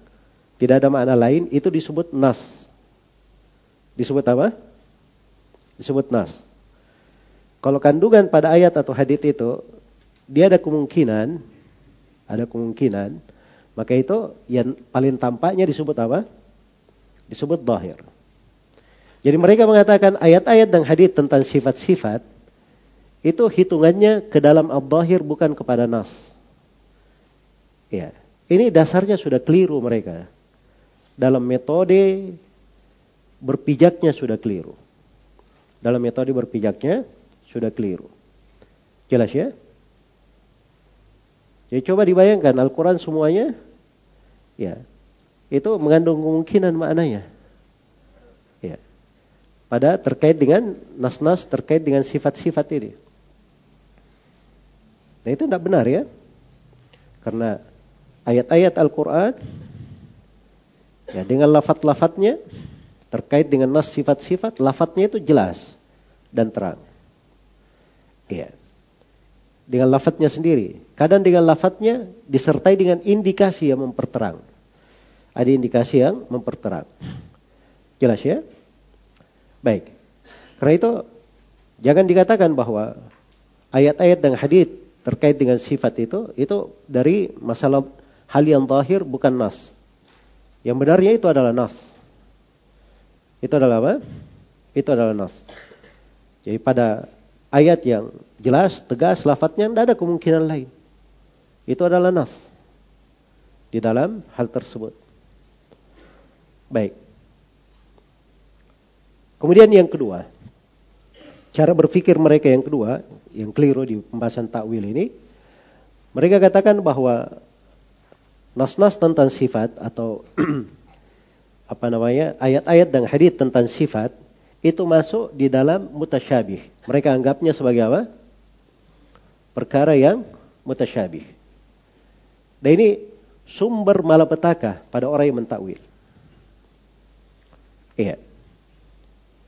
tidak ada makna lain, itu disebut nas. Disebut apa? Disebut nas. Kalau kandungan pada ayat atau hadis itu dia ada kemungkinan, ada kemungkinan maka itu yang paling tampaknya disebut apa? Disebut zahir. Jadi mereka mengatakan ayat-ayat dan hadis tentang sifat-sifat itu hitungannya ke dalam al-zahir bukan kepada nas. Ya, ini dasarnya sudah keliru mereka. Dalam metode berpijaknya sudah keliru. Dalam metode berpijaknya sudah keliru. Jelas ya? Jadi coba dibayangkan Al-Quran semuanya ya itu mengandung kemungkinan maknanya. Ya. Pada terkait dengan nas-nas terkait dengan sifat-sifat ini. Nah itu tidak benar ya. Karena ayat-ayat Al-Quran ya dengan lafat-lafatnya terkait dengan nas sifat-sifat, lafadznya itu jelas dan terang. Iya. Dengan lafadznya sendiri. Kadang dengan lafadznya disertai dengan indikasi yang memperterang. Ada indikasi yang memperterang. Jelas ya? Baik. Karena itu jangan dikatakan bahwa ayat-ayat dan hadis terkait dengan sifat itu itu dari masalah hal yang zahir bukan nas. Yang benarnya itu adalah nas. Itu adalah apa? Itu adalah nas. Jadi pada ayat yang jelas, tegas, lafadznya tidak ada kemungkinan lain. Itu adalah nas di dalam hal tersebut. Baik. Kemudian yang kedua, cara berpikir mereka yang kedua, yang keliru di pembahasan takwil ini, mereka katakan bahwa nas-nas tentang sifat atau apa namanya ayat-ayat dan hadis tentang sifat itu masuk di dalam mutasyabih. Mereka anggapnya sebagai apa? Perkara yang mutasyabih. Dan ini sumber malapetaka pada orang yang mentakwil. Iya.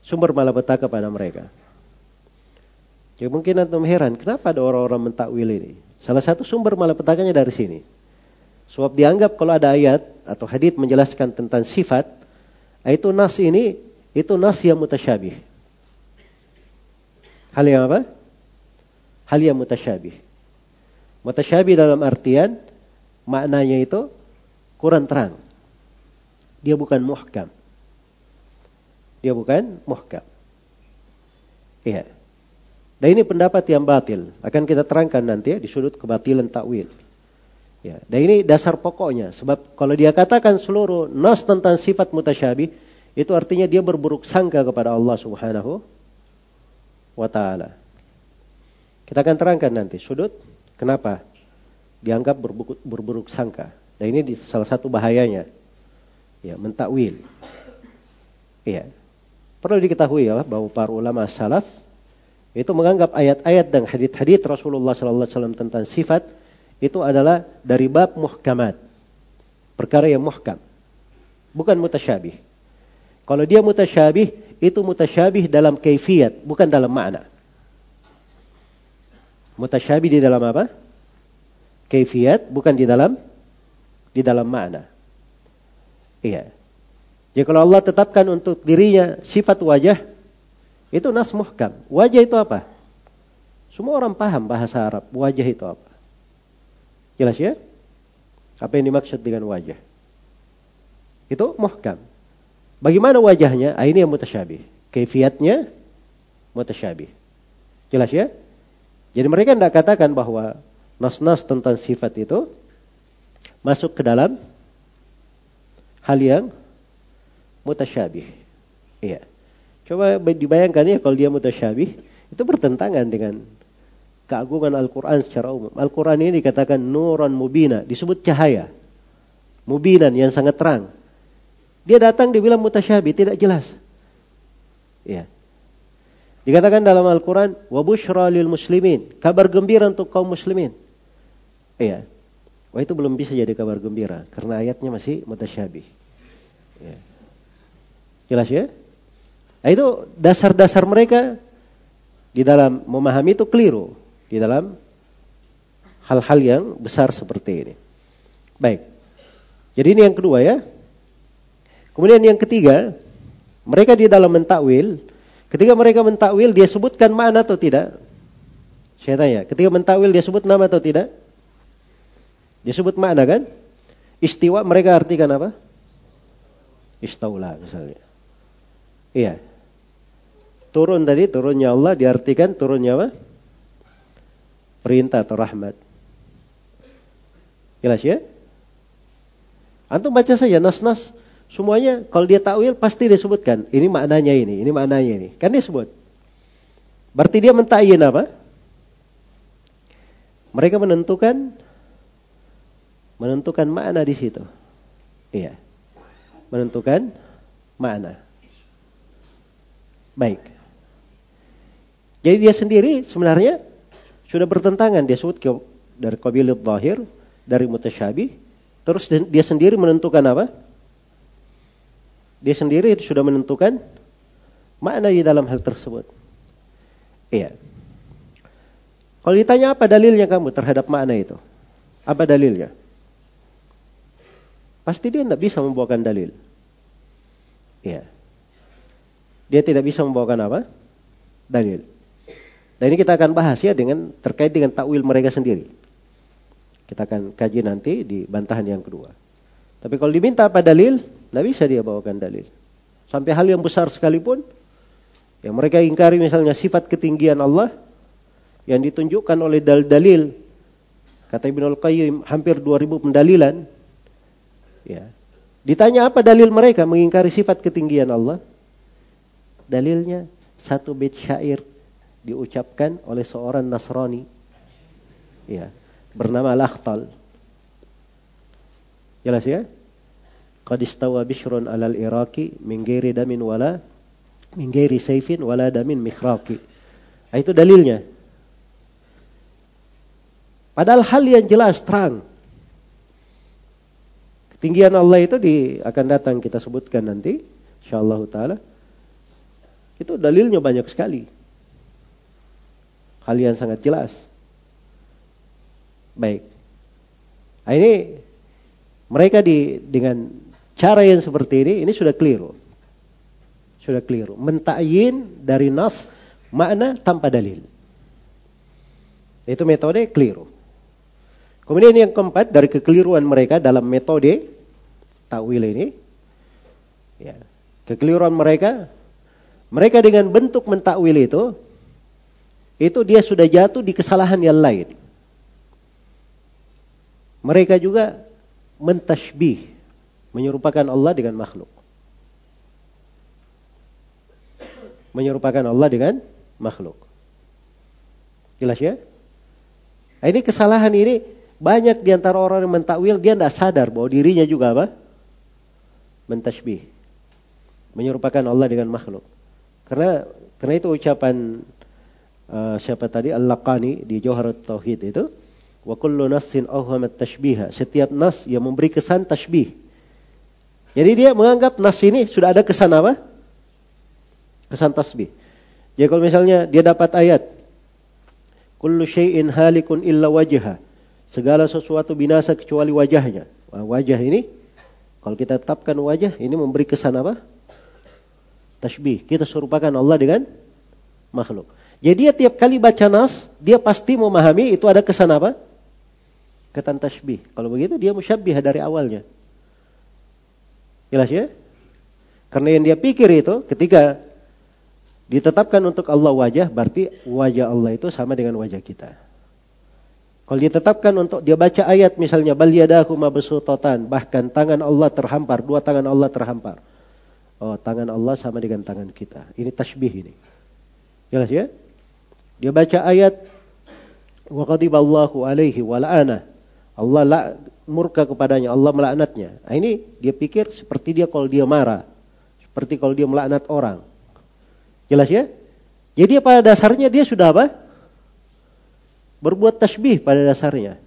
Sumber malapetaka pada mereka. Ya mungkin antum heran, kenapa ada orang-orang mentakwil ini? Salah satu sumber malapetakanya dari sini. Sebab dianggap kalau ada ayat atau hadith menjelaskan tentang sifat, itu nas ini, itu nas yang mutasyabih. Hal yang apa? Hal yang mutasyabih. Mutasyabih dalam artian maknanya itu kurang terang. Dia bukan muhkam. Dia bukan muhkam. Iya. Dan ini pendapat yang batil. Akan kita terangkan nanti ya di sudut kebatilan takwil. Ya, dan ini dasar pokoknya. Sebab kalau dia katakan seluruh nas tentang sifat mutasyabih, itu artinya dia berburuk sangka kepada Allah Subhanahu wa taala. Kita akan terangkan nanti sudut kenapa dianggap berburuk, berburuk sangka. Dan ini di, salah satu bahayanya. Ya, mentakwil. Iya. Perlu diketahui ya bahwa para ulama salaf itu menganggap ayat-ayat dan hadith-hadith Rasulullah wasallam tentang sifat itu adalah dari bab muhkamat. Perkara yang muhkam. Bukan mutasyabih. Kalau dia mutasyabih, itu mutasyabih dalam kaifiat, bukan dalam makna. Mutasyabih di dalam apa? Kaifiat, bukan di dalam di dalam makna. Iya. Jadi kalau Allah tetapkan untuk dirinya sifat wajah, itu nas muhkam. Wajah itu apa? Semua orang paham bahasa Arab. Wajah itu apa? Jelas ya? Apa yang dimaksud dengan wajah? Itu muhkam. Bagaimana wajahnya? Ah, ini yang mutasyabih. Kaifiatnya mutasyabih. Jelas ya? Jadi mereka tidak katakan bahwa nas-nas tentang sifat itu masuk ke dalam hal yang mutasyabih. Iya. Coba dibayangkan ya kalau dia mutasyabih, itu bertentangan dengan keagungan Al-Quran secara umum. Al-Quran ini dikatakan nuran mubina, disebut cahaya. Mubinan yang sangat terang. Dia datang dibilang mutasyabih, tidak jelas. Ya. Dikatakan dalam Al-Quran, wabushra lil muslimin, kabar gembira untuk kaum muslimin. Iya. Wah itu belum bisa jadi kabar gembira, karena ayatnya masih mutasyabih. Ya. Jelas ya? Nah, itu dasar-dasar mereka di dalam memahami itu keliru di dalam hal-hal yang besar seperti ini. Baik. Jadi ini yang kedua ya. Kemudian yang ketiga, mereka di dalam mentakwil, ketika mereka mentakwil dia sebutkan mana atau tidak? Saya tanya, ketika mentakwil dia sebut nama atau tidak? Dia sebut makna kan? Istiwa mereka artikan apa? Istaula misalnya. Iya. Turun tadi, turunnya Allah diartikan turunnya apa? Perintah atau rahmat. Jelas ya? Antum baca saja nas-nas semuanya kalau dia takwil pasti disebutkan ini maknanya ini, ini maknanya ini. Kan dia sebut. Berarti dia mentayin apa? Mereka menentukan menentukan makna di situ. Iya. Menentukan makna. Baik. Jadi dia sendiri sebenarnya sudah bertentangan dia sebut dari qabilat zahir, dari mutasyabih, terus dia sendiri menentukan apa? Dia sendiri sudah menentukan makna di dalam hal tersebut. Iya. Kalau ditanya apa dalilnya kamu terhadap makna itu? Apa dalilnya? Pasti dia tidak bisa membawakan dalil. Iya. Dia tidak bisa membawakan apa? Dalil. Dan ini kita akan bahas ya dengan terkait dengan takwil mereka sendiri. Kita akan kaji nanti di bantahan yang kedua. Tapi kalau diminta apa dalil, tidak bisa dia bawakan dalil. Sampai hal yang besar sekalipun, yang mereka ingkari misalnya sifat ketinggian Allah, yang ditunjukkan oleh dalil-dalil, kata Ibn Al-Qayyim hampir 2000 pendalilan, ya. Ditanya apa dalil mereka mengingkari sifat ketinggian Allah? Dalilnya satu bait syair diucapkan oleh seorang Nasrani. Ya, bernama Al-Akhtal. Jelas ya? Qad istawa bishrun alal iraqi min ghairi damin wala min ghairi sayfin wala damin mikhraqi. Nah, itu dalilnya. Padahal hal yang jelas terang. Ketinggian Allah itu di, akan datang kita sebutkan nanti insyaallah taala itu dalilnya banyak sekali. Hal yang sangat jelas. Baik. Nah, ini mereka di dengan cara yang seperti ini ini sudah keliru. Sudah keliru. Mentayin dari nas makna tanpa dalil. Itu metode keliru. Kemudian yang keempat dari kekeliruan mereka dalam metode takwil ini ya, kekeliruan mereka mereka dengan bentuk mentakwil itu, itu dia sudah jatuh di kesalahan yang lain. Mereka juga mentashbih, menyerupakan Allah dengan makhluk. Menyerupakan Allah dengan makhluk. Jelas ya? Nah, ini kesalahan ini Banyak di antara orang yang mentakwil dia tidak sadar bahwa dirinya juga apa? Mentasbih. Menyerupakan Allah dengan makhluk. Karena karena itu ucapan uh, siapa tadi Al-Laqani di Jawharat Tauhid itu wa kullu nassin awhamat tashbiha. Setiap nas yang memberi kesan tashbih. Jadi dia menganggap nas ini sudah ada kesan apa? Kesan tasbih. Jadi kalau misalnya dia dapat ayat kullu syai'in halikun illa wajha Segala sesuatu binasa kecuali wajahnya. Wajah ini, kalau kita tetapkan wajah, ini memberi kesan apa? Tashbih. Kita serupakan Allah dengan makhluk. Jadi dia tiap kali baca nas, dia pasti memahami itu ada kesan apa? Ketan tashbih. Kalau begitu dia musyabbih dari awalnya. Jelas ya? Karena yang dia pikir itu ketika ditetapkan untuk Allah wajah, berarti wajah Allah itu sama dengan wajah kita. Kalau ditetapkan untuk dia baca ayat misalnya bal yadahu mabsutatan, bahkan tangan Allah terhampar, dua tangan Allah terhampar. Oh, tangan Allah sama dengan tangan kita. Ini tasbih ini. Jelas ya? Dia baca ayat wa ghadiballahu alaihi wa la'ana. Allah la, murka kepadanya, Allah melaknatnya. Nah, ini dia pikir seperti dia kalau dia marah, seperti kalau dia melaknat orang. Jelas ya? Jadi pada dasarnya dia sudah apa? berbuat tasbih pada dasarnya.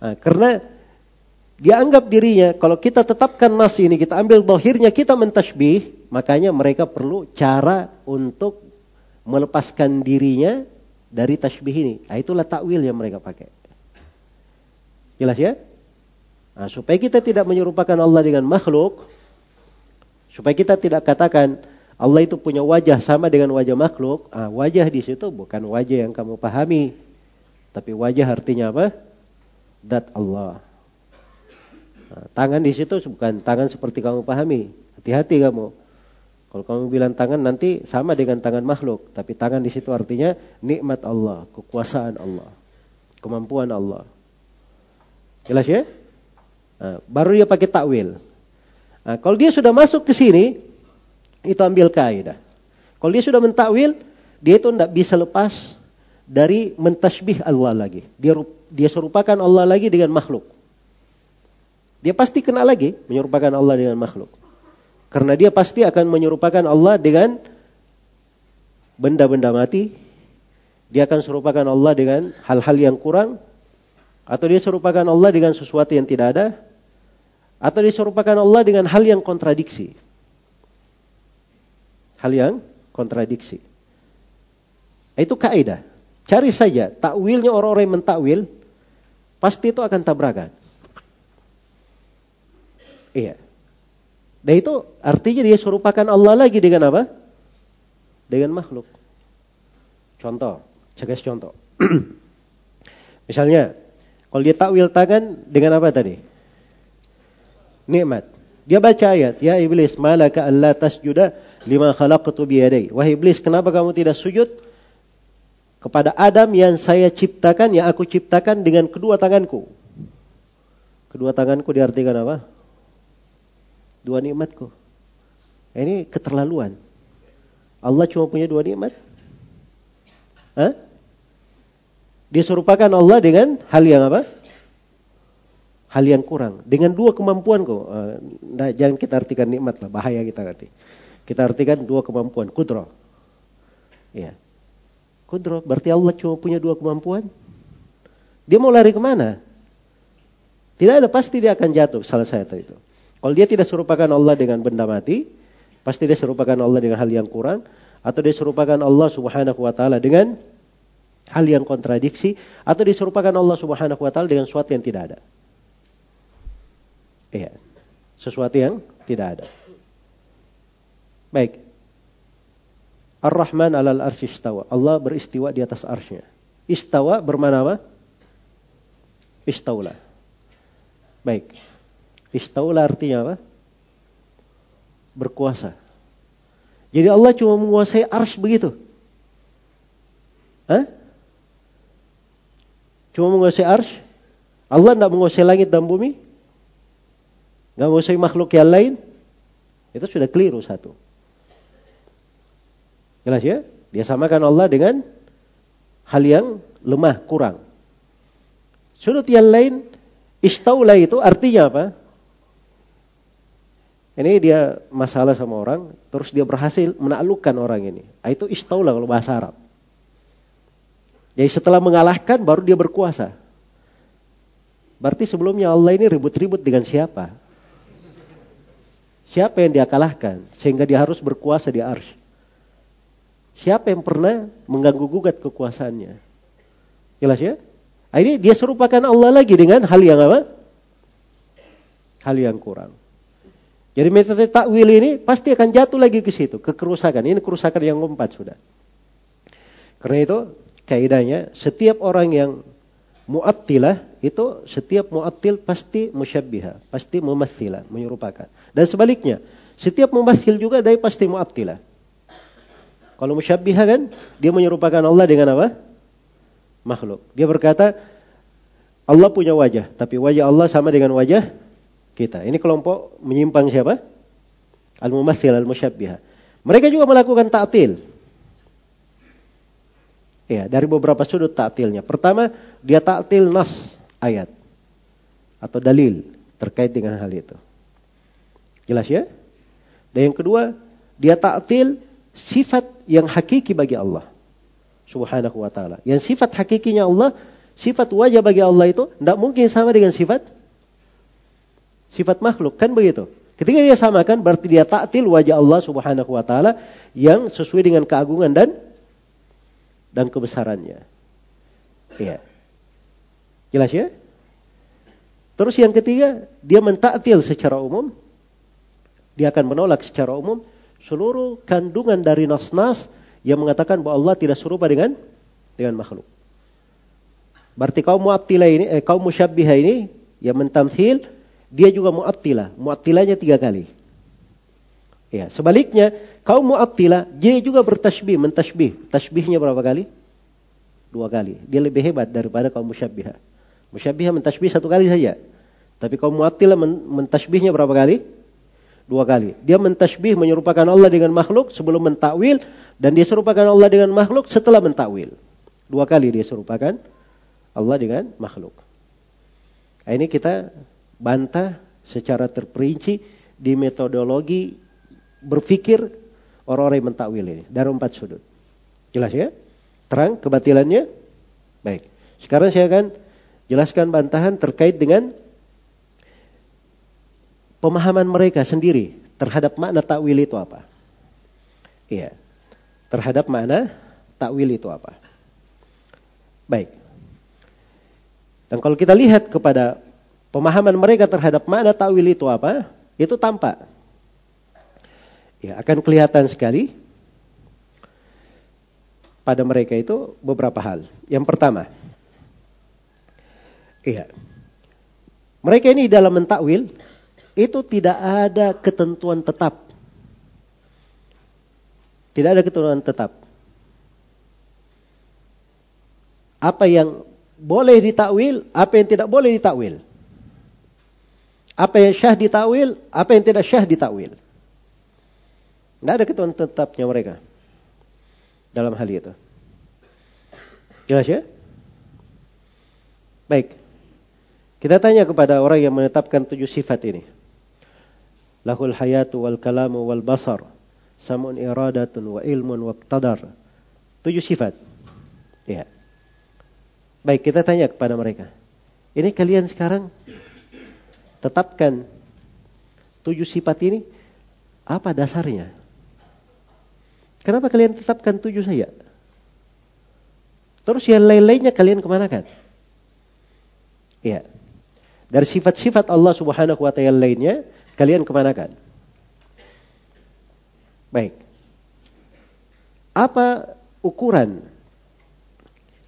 Nah, karena dia anggap dirinya, kalau kita tetapkan nas ini, kita ambil dohirnya, kita mentasbih, makanya mereka perlu cara untuk melepaskan dirinya dari tasbih ini. Nah, itulah takwil yang mereka pakai. Jelas ya? Nah, supaya kita tidak menyerupakan Allah dengan makhluk, supaya kita tidak katakan Allah itu punya wajah sama dengan wajah makhluk, nah, wajah di situ bukan wajah yang kamu pahami, tapi wajah artinya apa? Dat Allah. Nah, tangan di situ bukan tangan seperti kamu pahami. Hati-hati kamu. Kalau kamu bilang tangan nanti sama dengan tangan makhluk, tapi tangan di situ artinya nikmat Allah, kekuasaan Allah, kemampuan Allah. Jelas ya? Nah, baru dia pakai takwil. Nah, kalau dia sudah masuk ke sini, itu ambil kaidah. Kalau dia sudah mentakwil, dia itu tidak bisa lepas dari mentasbih Allah lagi. Dia dia serupakan Allah lagi dengan makhluk. Dia pasti kena lagi menyerupakan Allah dengan makhluk. Karena dia pasti akan menyerupakan Allah dengan benda-benda mati. Dia akan serupakan Allah dengan hal-hal yang kurang. Atau dia serupakan Allah dengan sesuatu yang tidak ada. Atau dia serupakan Allah dengan hal yang kontradiksi. Hal yang kontradiksi. Itu kaidah. Cari saja takwilnya orang-orang yang mentakwil, pasti itu akan tabrakan. Iya. Dan itu artinya dia serupakan Allah lagi dengan apa? Dengan makhluk. Contoh, cegas contoh. Misalnya, kalau dia takwil tangan dengan apa tadi? Nikmat. Dia baca ayat, ya iblis, malaka alla tasjuda lima khalaqtu biyadai. Wahai iblis, kenapa kamu tidak sujud kepada Adam yang saya ciptakan, yang aku ciptakan dengan kedua tanganku. Kedua tanganku diartikan apa? Dua nikmatku. Ini keterlaluan. Allah cuma punya dua nikmat? Hah? Dia serupakan Allah dengan hal yang apa? Hal yang kurang. Dengan dua kemampuan kok. Nah, jangan kita artikan nikmat lah, bahaya kita nanti. Kita artikan dua kemampuan, kudro. Ya. Kudro, berarti Allah cuma punya dua kemampuan. Dia mau lari ke mana? Tidak ada, pasti dia akan jatuh salah satu itu. Kalau dia tidak serupakan Allah dengan benda mati, pasti dia serupakan Allah dengan hal yang kurang, atau dia serupakan Allah subhanahu wa ta'ala dengan hal yang kontradiksi, atau dia serupakan Allah subhanahu wa ta'ala dengan sesuatu yang tidak ada. Iya, sesuatu yang tidak ada. Baik, Ar-Rahman alal arsy istawa. Allah beristiwa di atas arsy Istawa bermana apa? Istaula. Baik. Istaula artinya apa? Berkuasa. Jadi Allah cuma menguasai arsy begitu. Hah? Cuma menguasai arsy? Allah tidak menguasai langit dan bumi? Nggak menguasai makhluk yang lain? Itu sudah keliru satu. Jelas ya? Dia samakan Allah dengan hal yang lemah, kurang. Sudut yang lain, istaula itu artinya apa? Ini dia masalah sama orang, terus dia berhasil menaklukkan orang ini. Ah, itu istaula kalau bahasa Arab. Jadi setelah mengalahkan baru dia berkuasa. Berarti sebelumnya Allah ini ribut-ribut dengan siapa? Siapa yang dia kalahkan sehingga dia harus berkuasa di arsy? Siapa yang pernah mengganggu gugat kekuasaannya? Jelas ya? Nah, ini dia serupakan Allah lagi dengan hal yang apa? Hal yang kurang. Jadi metode takwil ini pasti akan jatuh lagi ke situ, ke kerusakan. Ini kerusakan yang keempat sudah. Karena itu kaidahnya setiap orang yang mu'attilah itu setiap mu'attil pasti musyabbiha, pasti mumassilah, menyerupakan. Dan sebaliknya, setiap mumassil juga dari pasti mu'attilah. Kalau musyabbiha kan dia menyerupakan Allah dengan apa? Makhluk. Dia berkata Allah punya wajah, tapi wajah Allah sama dengan wajah kita. Ini kelompok menyimpang siapa? Al-mumassil, al-musyabbiha. Mereka juga melakukan ta'til. Ya, dari beberapa sudut ta'tilnya. Pertama, dia ta'til nas ayat atau dalil terkait dengan hal itu. Jelas ya? Dan yang kedua, dia ta'til sifat yang hakiki bagi Allah. Subhanahu wa ta'ala. Yang sifat hakikinya Allah, sifat wajah bagi Allah itu tidak mungkin sama dengan sifat sifat makhluk kan begitu. Ketika dia samakan berarti dia taktil wajah Allah Subhanahu wa taala yang sesuai dengan keagungan dan dan kebesarannya. Iya. Jelas ya? Terus yang ketiga, dia mentaktil secara umum. Dia akan menolak secara umum seluruh kandungan dari nas-nas yang mengatakan bahwa Allah tidak serupa dengan dengan makhluk. Berarti kaum mu'attilah ini, eh, kaum musyabbiha ini yang mentamsil dia juga mu'attilah. Mu'attilahnya tiga kali. Ya, sebaliknya kaum mu'attilah dia juga bertasbih, mentasbih. Tasbihnya berapa kali? Dua kali. Dia lebih hebat daripada kaum musyabbihah. Musyabbihah mentasbih satu kali saja. Tapi kaum mu'attilah mentasbihnya berapa kali? Dua kali. Dia mentasbih menyerupakan Allah dengan makhluk sebelum mentakwil dan dia serupakan Allah dengan makhluk setelah mentakwil. Dua kali dia serupakan Allah dengan makhluk. Nah, ini kita bantah secara terperinci di metodologi berpikir orang-orang yang mentakwil ini dari empat sudut. Jelas ya? Terang kebatilannya? Baik. Sekarang saya akan jelaskan bantahan terkait dengan pemahaman mereka sendiri terhadap makna takwil itu apa. Iya. Terhadap makna takwil itu apa. Baik. Dan kalau kita lihat kepada pemahaman mereka terhadap makna ta'wil itu apa? Itu tampak. Ya, akan kelihatan sekali pada mereka itu beberapa hal. Yang pertama, iya. Mereka ini dalam mentakwil itu tidak ada ketentuan tetap. Tidak ada ketentuan tetap. Apa yang boleh ditakwil, apa yang tidak boleh ditakwil. Apa yang syah ditakwil, apa yang tidak syah ditakwil. Tidak ada ketentuan tetapnya mereka dalam hal itu. Jelas ya? Baik. Kita tanya kepada orang yang menetapkan tujuh sifat ini. Lahul hayatu wal kalamu wal basar. Samun iradatun wa ilmun wa. Tujuh sifat. Ya. Baik, kita tanya kepada mereka. Ini kalian sekarang tetapkan tujuh sifat ini, apa dasarnya? Kenapa kalian tetapkan tujuh saja? Terus yang lain-lainnya kalian kemanakan? Ya. Dari sifat-sifat Allah subhanahu wa ta'ala lainnya, kalian kemanakan? Baik. Apa ukuran?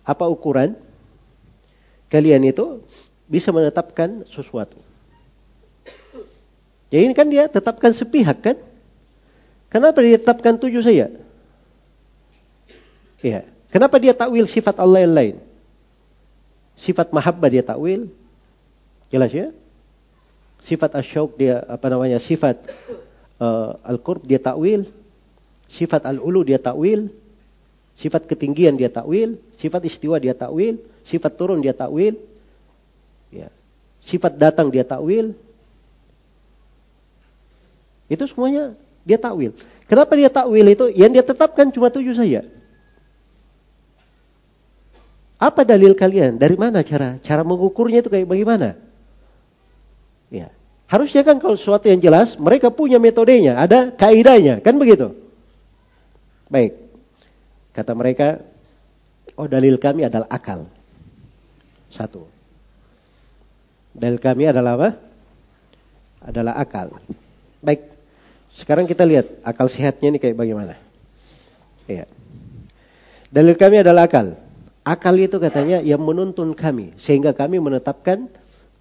Apa ukuran kalian itu bisa menetapkan sesuatu? Ya ini kan dia tetapkan sepihak kan? Kenapa dia tetapkan tujuh saja? Ya. Kenapa dia takwil sifat Allah yang lain? Sifat mahabbah dia takwil. Jelas ya? Sifat asyauq dia apa namanya? Sifat uh, al-qurb dia takwil. Sifat al-ulu dia takwil. Sifat ketinggian dia takwil, sifat istiwa dia takwil, sifat turun dia takwil. Ya. Sifat datang dia takwil. Itu semuanya dia takwil. Kenapa dia takwil itu? Yang dia tetapkan cuma tujuh saja. Apa dalil kalian? Dari mana cara cara mengukurnya itu kayak bagaimana? Ya. Harusnya kan kalau sesuatu yang jelas, mereka punya metodenya, ada kaidahnya, kan begitu? Baik. Kata mereka, oh dalil kami adalah akal. Satu. Dalil kami adalah apa? Adalah akal. Baik. Sekarang kita lihat akal sehatnya ini kayak bagaimana. Iya. Dalil kami adalah akal. Akal itu katanya yang menuntun kami. Sehingga kami menetapkan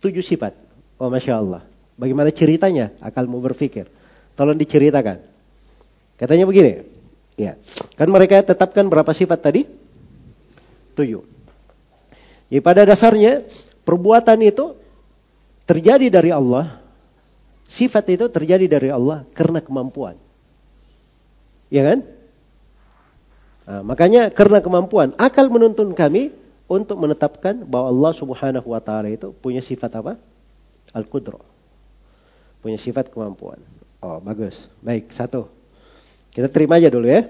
tujuh sifat. Oh Masya Allah. Bagaimana ceritanya akal mau berpikir. Tolong diceritakan. Katanya begini. Ya, kan mereka tetapkan berapa sifat tadi? Tujuh. Jadi pada dasarnya perbuatan itu terjadi dari Allah. Sifat itu terjadi dari Allah karena kemampuan. Ya kan? Nah, makanya karena kemampuan, akal menuntun kami untuk menetapkan bahwa Allah Subhanahu wa taala itu punya sifat apa? Al-Qudra. Punya sifat kemampuan. Oh, bagus. Baik, satu. Kita terima aja dulu ya.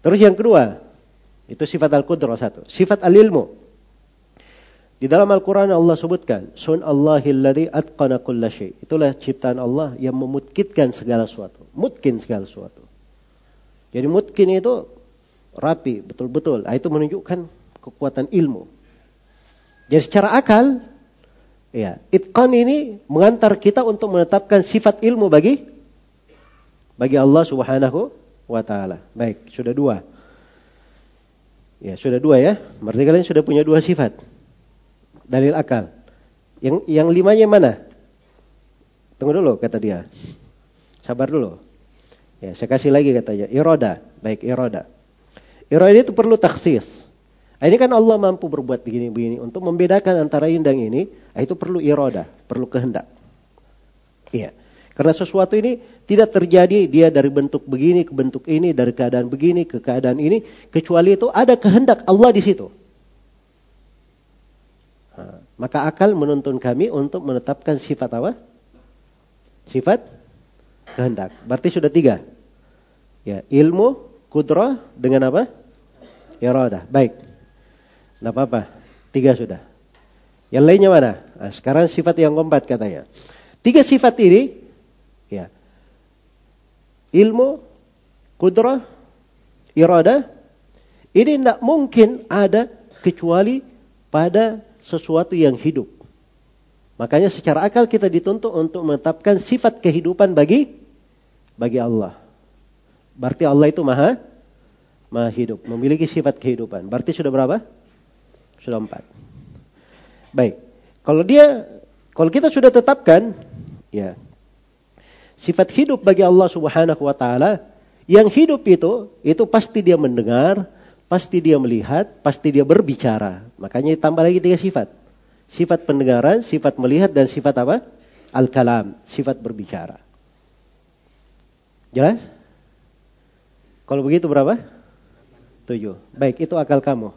Terus yang kedua, itu sifat al-qudrah satu. Sifat al-ilmu. Di dalam Al-Quran Allah sebutkan, Sun Allahilladzi atqana kulla syai. Itulah ciptaan Allah yang memutkitkan segala sesuatu. Mutkin segala sesuatu. Jadi mutkin itu rapi, betul-betul. Nah, itu menunjukkan kekuatan ilmu. Jadi secara akal, ya, itqan ini mengantar kita untuk menetapkan sifat ilmu bagi bagi Allah Subhanahu wa taala. Baik, sudah dua. Ya, sudah dua ya. Berarti kalian sudah punya dua sifat. Dalil akal. Yang yang limanya mana? Tunggu dulu kata dia. Sabar dulu. Ya, saya kasih lagi katanya. Iroda. Baik, iroda. Iroda itu perlu taksis. Nah, ini kan Allah mampu berbuat begini-begini. Untuk membedakan antara ini dan ini, nah, itu perlu iroda, perlu kehendak. Iya. Karena sesuatu ini tidak terjadi dia dari bentuk begini ke bentuk ini, dari keadaan begini ke keadaan ini, kecuali itu ada kehendak Allah di situ. Maka akal menuntun kami untuk menetapkan sifat apa? Sifat kehendak. Berarti sudah tiga. Ya, ilmu, kudrah dengan apa? Iradah. Baik. Tidak apa-apa. Tiga sudah. Yang lainnya mana? Nah, sekarang sifat yang keempat katanya. Tiga sifat ini Ya. Ilmu, kudrah, irada, ini tidak mungkin ada kecuali pada sesuatu yang hidup. Makanya secara akal kita dituntut untuk menetapkan sifat kehidupan bagi bagi Allah. Berarti Allah itu maha maha hidup, memiliki sifat kehidupan. Berarti sudah berapa? Sudah empat. Baik. Kalau dia, kalau kita sudah tetapkan, ya sifat hidup bagi Allah Subhanahu wa taala. Yang hidup itu itu pasti dia mendengar, pasti dia melihat, pasti dia berbicara. Makanya tambah lagi tiga sifat. Sifat pendengaran, sifat melihat dan sifat apa? Al-kalam, sifat berbicara. Jelas? Kalau begitu berapa? Tujuh. Baik, itu akal kamu.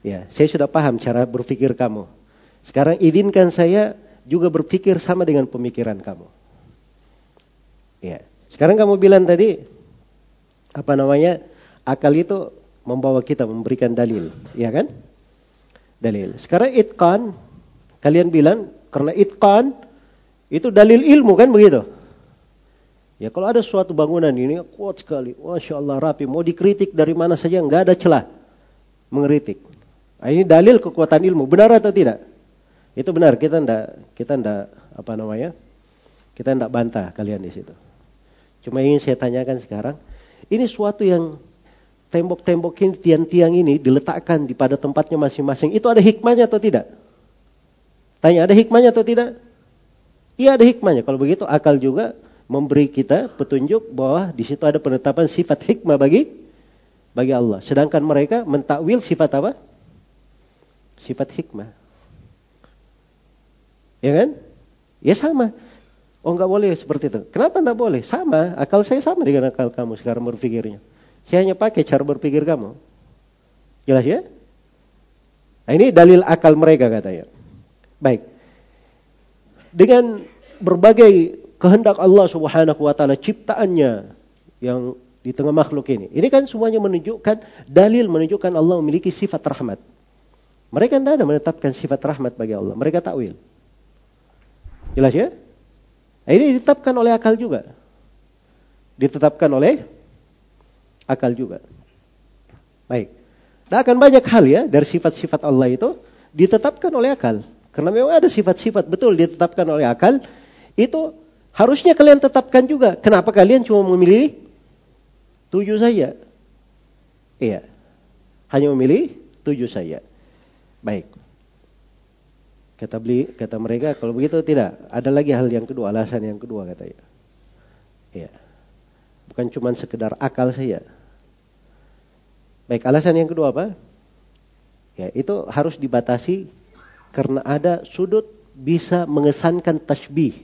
Ya, saya sudah paham cara berpikir kamu. Sekarang izinkan saya juga berpikir sama dengan pemikiran kamu. Ya. Sekarang kamu bilang tadi apa namanya? Akal itu membawa kita memberikan dalil, ya kan? Dalil. Sekarang itqan kalian bilang karena itqan itu dalil ilmu kan begitu? Ya kalau ada suatu bangunan ini kuat sekali, masya Allah rapi, mau dikritik dari mana saja nggak ada celah mengkritik. Nah, ini dalil kekuatan ilmu, benar atau tidak? Itu benar, kita ndak kita ndak apa namanya? Kita ndak bantah kalian di situ. Cuma ingin saya tanyakan sekarang, ini suatu yang tembok-tembok ini, tiang-tiang ini diletakkan di pada tempatnya masing-masing. Itu ada hikmahnya atau tidak? Tanya, ada hikmahnya atau tidak? Iya ada hikmahnya. Kalau begitu akal juga memberi kita petunjuk bahwa di situ ada penetapan sifat hikmah bagi bagi Allah. Sedangkan mereka mentakwil sifat apa? Sifat hikmah. Ya kan? Ya sama. Oh nggak boleh seperti itu. Kenapa nggak boleh? Sama, akal saya sama dengan akal kamu sekarang berpikirnya. Saya hanya pakai cara berpikir kamu. Jelas ya? Nah, ini dalil akal mereka katanya. Baik. Dengan berbagai kehendak Allah Subhanahu wa taala ciptaannya yang di tengah makhluk ini. Ini kan semuanya menunjukkan dalil menunjukkan Allah memiliki sifat rahmat. Mereka tidak ada menetapkan sifat rahmat bagi Allah. Mereka takwil. Jelas ya? Nah, ini ditetapkan oleh akal juga. Ditetapkan oleh akal juga. Baik. Nah akan banyak hal ya dari sifat-sifat Allah itu ditetapkan oleh akal. Karena memang ada sifat-sifat betul ditetapkan oleh akal. Itu harusnya kalian tetapkan juga. Kenapa kalian cuma memilih Tujuh saja. Iya. Hanya memilih tujuh saja. Baik. Kata beli, kata mereka kalau begitu tidak. Ada lagi hal yang kedua, alasan yang kedua katanya. Iya. Bukan cuma sekedar akal saja. Baik, alasan yang kedua apa? Ya, itu harus dibatasi karena ada sudut bisa mengesankan tasbih.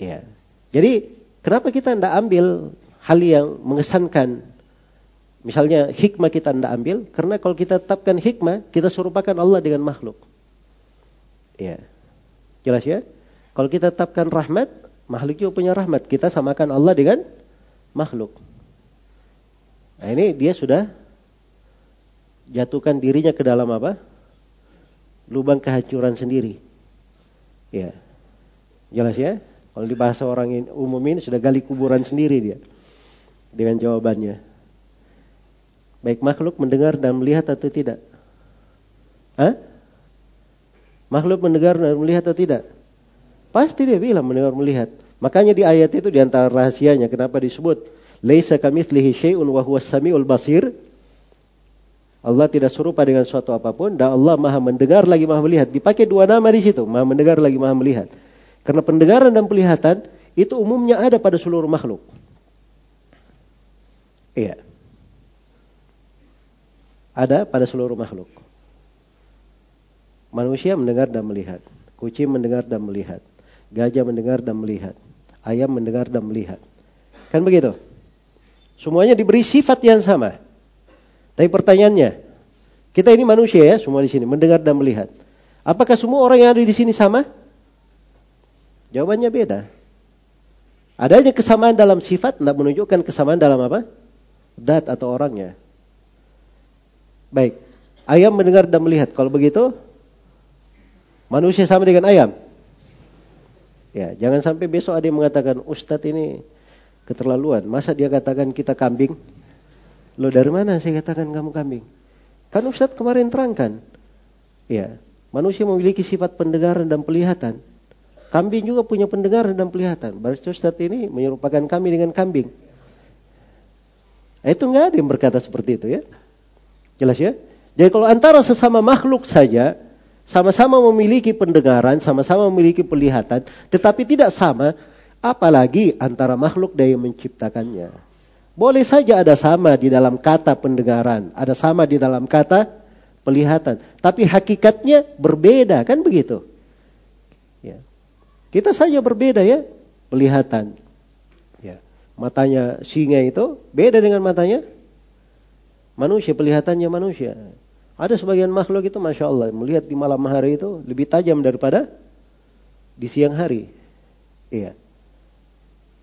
Ya. Jadi, kenapa kita tidak ambil hal yang mengesankan. Misalnya hikmah kita tidak ambil, karena kalau kita tetapkan hikmah, kita serupakan Allah dengan makhluk. Ya. Jelas ya? Kalau kita tetapkan rahmat, makhluk juga punya rahmat. Kita samakan Allah dengan makhluk. Nah ini dia sudah jatuhkan dirinya ke dalam apa? Lubang kehancuran sendiri. Ya. Jelas ya? Kalau di bahasa orang umum ini sudah gali kuburan sendiri dia dengan jawabannya. Baik makhluk mendengar dan melihat atau tidak? Hah? Makhluk mendengar dan melihat atau tidak? Pasti dia bilang mendengar melihat. Makanya di ayat itu di antara rahasianya kenapa disebut laisa kamitslihi syai'un wa huwas samiul basir? Allah tidak serupa dengan suatu apa pun dan Allah Maha mendengar lagi Maha melihat. Dipakai dua nama di situ, Maha mendengar lagi Maha melihat. Karena pendengaran dan penglihatan itu umumnya ada pada seluruh makhluk. Iya. Ada pada seluruh makhluk. Manusia mendengar dan melihat. Kucing mendengar dan melihat. Gajah mendengar dan melihat. Ayam mendengar dan melihat. Kan begitu? Semuanya diberi sifat yang sama. Tapi pertanyaannya, kita ini manusia ya, semua di sini mendengar dan melihat. Apakah semua orang yang ada di sini sama? Jawabannya beda. Adanya kesamaan dalam sifat tidak menunjukkan kesamaan dalam apa? dat atau orangnya. Baik, ayam mendengar dan melihat. Kalau begitu, manusia sama dengan ayam. Ya, jangan sampai besok ada yang mengatakan Ustadz ini keterlaluan. Masa dia katakan kita kambing? Lo dari mana saya katakan kamu kambing? Kan Ustadz kemarin terangkan. Ya, manusia memiliki sifat pendengaran dan pelihatan. Kambing juga punya pendengaran dan pelihatan. Berarti Ustadz ini menyerupakan kami dengan kambing. Itu nggak ada yang berkata seperti itu ya. Jelas ya? Jadi kalau antara sesama makhluk saja, sama-sama memiliki pendengaran, sama-sama memiliki penglihatan, tetapi tidak sama, apalagi antara makhluk dan yang menciptakannya. Boleh saja ada sama di dalam kata pendengaran, ada sama di dalam kata penglihatan, tapi hakikatnya berbeda, kan begitu? Ya. Kita saja berbeda ya, penglihatan matanya singa itu beda dengan matanya manusia, pelihatannya manusia. Ada sebagian makhluk itu Masya Allah, melihat di malam hari itu lebih tajam daripada di siang hari. Iya.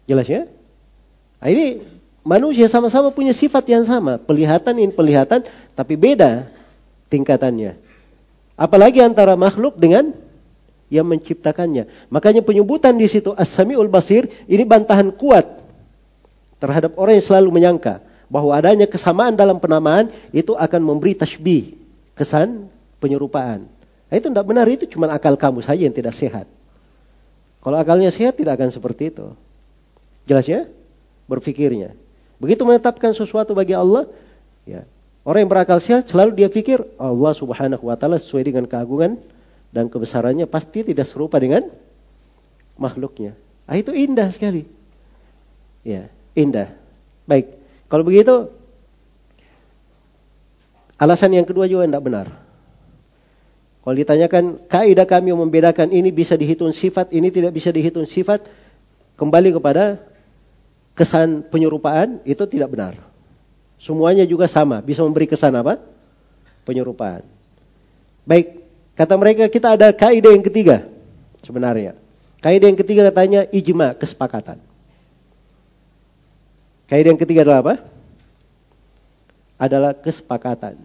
Jelas ya? Nah, ini manusia sama-sama punya sifat yang sama. Pelihatan ini pelihatan, tapi beda tingkatannya. Apalagi antara makhluk dengan yang menciptakannya. Makanya penyebutan di situ As-Sami'ul Basir ini bantahan kuat terhadap orang yang selalu menyangka bahwa adanya kesamaan dalam penamaan itu akan memberi tasbih, kesan penyerupaan. Nah, itu tidak benar, itu cuma akal kamu saja yang tidak sehat. Kalau akalnya sehat tidak akan seperti itu. Jelas ya? Berpikirnya. Begitu menetapkan sesuatu bagi Allah, ya. Orang yang berakal sehat selalu dia pikir Allah Subhanahu wa taala sesuai dengan keagungan dan kebesarannya pasti tidak serupa dengan makhluknya. Ah itu indah sekali. Ya indah. Baik, kalau begitu alasan yang kedua juga tidak benar. Kalau ditanyakan kaidah kami membedakan ini bisa dihitung sifat, ini tidak bisa dihitung sifat, kembali kepada kesan penyerupaan itu tidak benar. Semuanya juga sama, bisa memberi kesan apa? Penyerupaan. Baik, Kata mereka kita ada kaidah yang ketiga sebenarnya. Kaidah yang ketiga katanya ijma, kesepakatan. Kaidah yang ketiga adalah apa? Adalah kesepakatan.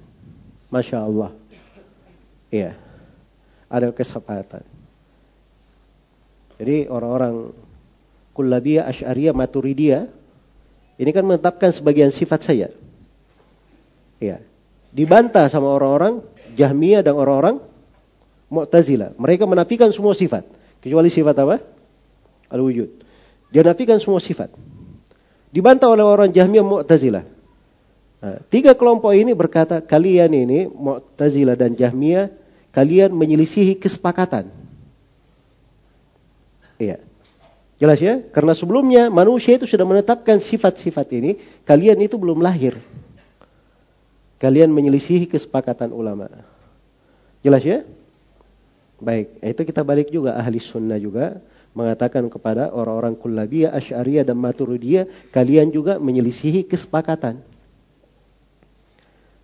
Masya Allah. Iya. Ada kesepakatan. Jadi orang-orang kullabiyah, asyariyah, maturidiyah ini kan menetapkan sebagian sifat saya. Iya. Dibantah sama orang-orang Jahmiyah dan orang-orang Mu'tazilah. Mereka menafikan semua sifat. Kecuali sifat apa? Al-wujud. Dia nafikan semua sifat. Dibantah oleh orang Jahmiyah Mu'tazilah. Nah, tiga kelompok ini berkata, kalian ini Mu'tazilah dan Jahmiyah, kalian menyelisihi kesepakatan. Iya. Jelas ya? Karena sebelumnya manusia itu sudah menetapkan sifat-sifat ini, kalian itu belum lahir. Kalian menyelisihi kesepakatan ulama. Jelas ya? Baik, itu kita balik juga ahli sunnah juga mengatakan kepada orang-orang kullabiyah, asyariyah dan maturidiyah, kalian juga menyelisihi kesepakatan.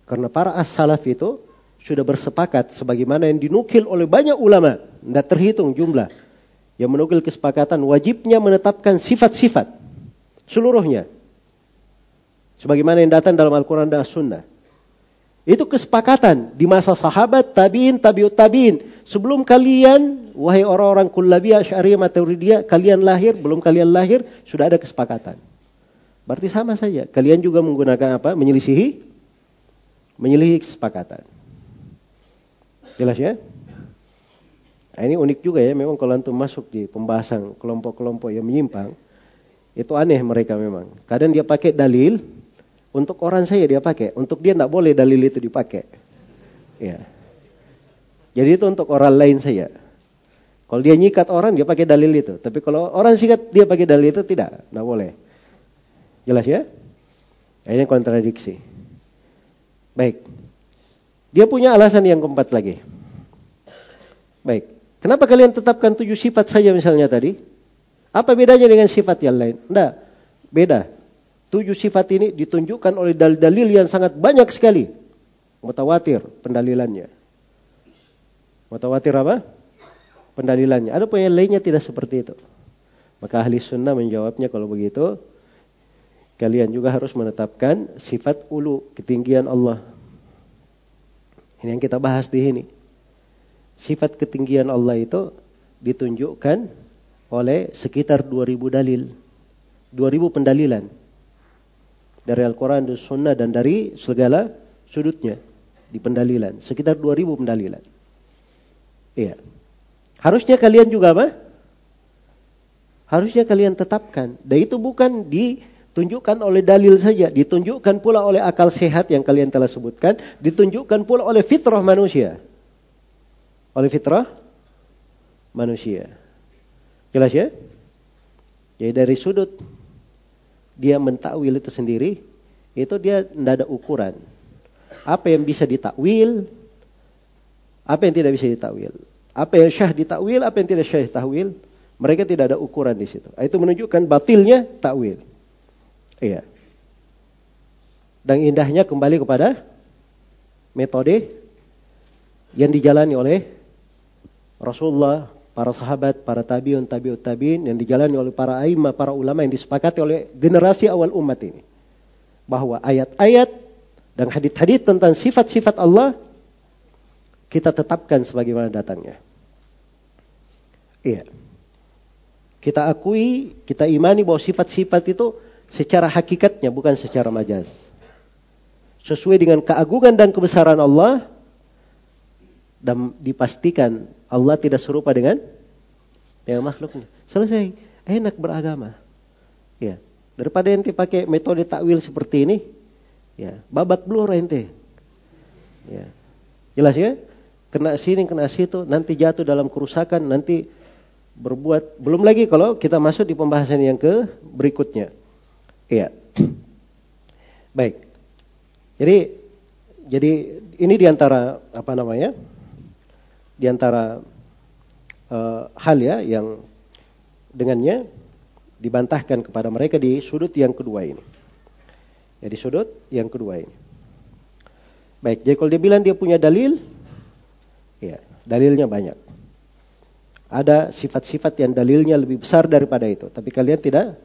Karena para as-salaf itu sudah bersepakat sebagaimana yang dinukil oleh banyak ulama, tidak terhitung jumlah yang menukil kesepakatan wajibnya menetapkan sifat-sifat seluruhnya. Sebagaimana yang datang dalam Al-Quran dan As-Sunnah. Itu kesepakatan di masa sahabat, tabiin, tabiut tabiin. Sebelum kalian, wahai orang-orang kullabiyah, syariah, maturidiyah, kalian lahir, belum kalian lahir, sudah ada kesepakatan. Berarti sama saja. Kalian juga menggunakan apa? Menyelisihi? Menyelisihi kesepakatan. Jelas ya? Nah, ini unik juga ya, memang kalau antum masuk di pembahasan kelompok-kelompok yang menyimpang, itu aneh mereka memang. Kadang dia pakai dalil, untuk orang saya dia pakai, untuk dia tidak boleh dalil itu dipakai. Ya. Jadi itu untuk orang lain saya. Kalau dia nyikat orang dia pakai dalil itu, tapi kalau orang sikat dia pakai dalil itu tidak, tidak boleh. Jelas ya? Ini kontradiksi. Baik. Dia punya alasan yang keempat lagi. Baik. Kenapa kalian tetapkan tujuh sifat saja misalnya tadi? Apa bedanya dengan sifat yang lain? Tidak. Beda. Tujuh sifat ini ditunjukkan oleh dalil-dalil yang sangat banyak sekali. Mutawatir pendalilannya. Mutawatir apa? Pendalilannya. Ada yang lainnya tidak seperti itu. Maka ahli sunnah menjawabnya kalau begitu. Kalian juga harus menetapkan sifat ulu, ketinggian Allah. Ini yang kita bahas di sini. Sifat ketinggian Allah itu ditunjukkan oleh sekitar 2000 dalil. 2000 pendalilan dari Al-Quran dan Sunnah dan dari segala sudutnya di pendalilan. Sekitar 2000 pendalilan. Iya. Harusnya kalian juga apa? Harusnya kalian tetapkan. Dan itu bukan ditunjukkan oleh dalil saja. Ditunjukkan pula oleh akal sehat yang kalian telah sebutkan. Ditunjukkan pula oleh fitrah manusia. Oleh fitrah manusia. Jelas ya? Jadi dari sudut dia mentakwil itu sendiri, itu dia tidak ada ukuran. Apa yang bisa ditakwil, apa yang tidak bisa ditakwil. Apa yang syah ditakwil, apa yang tidak syah ditakwil, mereka tidak ada ukuran di situ. Itu menunjukkan batilnya takwil. Iya. Dan indahnya kembali kepada metode yang dijalani oleh Rasulullah para sahabat, para tabiun, tabiut tabiin yang dijalani oleh para aima, para ulama yang disepakati oleh generasi awal umat ini. Bahwa ayat-ayat dan hadith-hadith tentang sifat-sifat Allah kita tetapkan sebagaimana datangnya. Iya. Kita akui, kita imani bahwa sifat-sifat itu secara hakikatnya bukan secara majaz. Sesuai dengan keagungan dan kebesaran Allah dan dipastikan Allah tidak serupa dengan dengan makhluknya. Selesai. Enak beragama. Ya. Daripada ente pakai metode takwil seperti ini, ya, babak belur ente. Ya. Jelas ya? Kena sini, kena situ, nanti jatuh dalam kerusakan, nanti berbuat belum lagi kalau kita masuk di pembahasan yang ke berikutnya. Iya. Baik. Jadi jadi ini di antara apa namanya? Di antara uh, hal ya yang dengannya dibantahkan kepada mereka di sudut yang kedua ini. Ya sudut yang kedua ini. Baik, jadi kalau dia bilang dia punya dalil, Ya, dalilnya banyak. Ada sifat-sifat yang dalilnya lebih besar daripada itu, tapi kalian tidak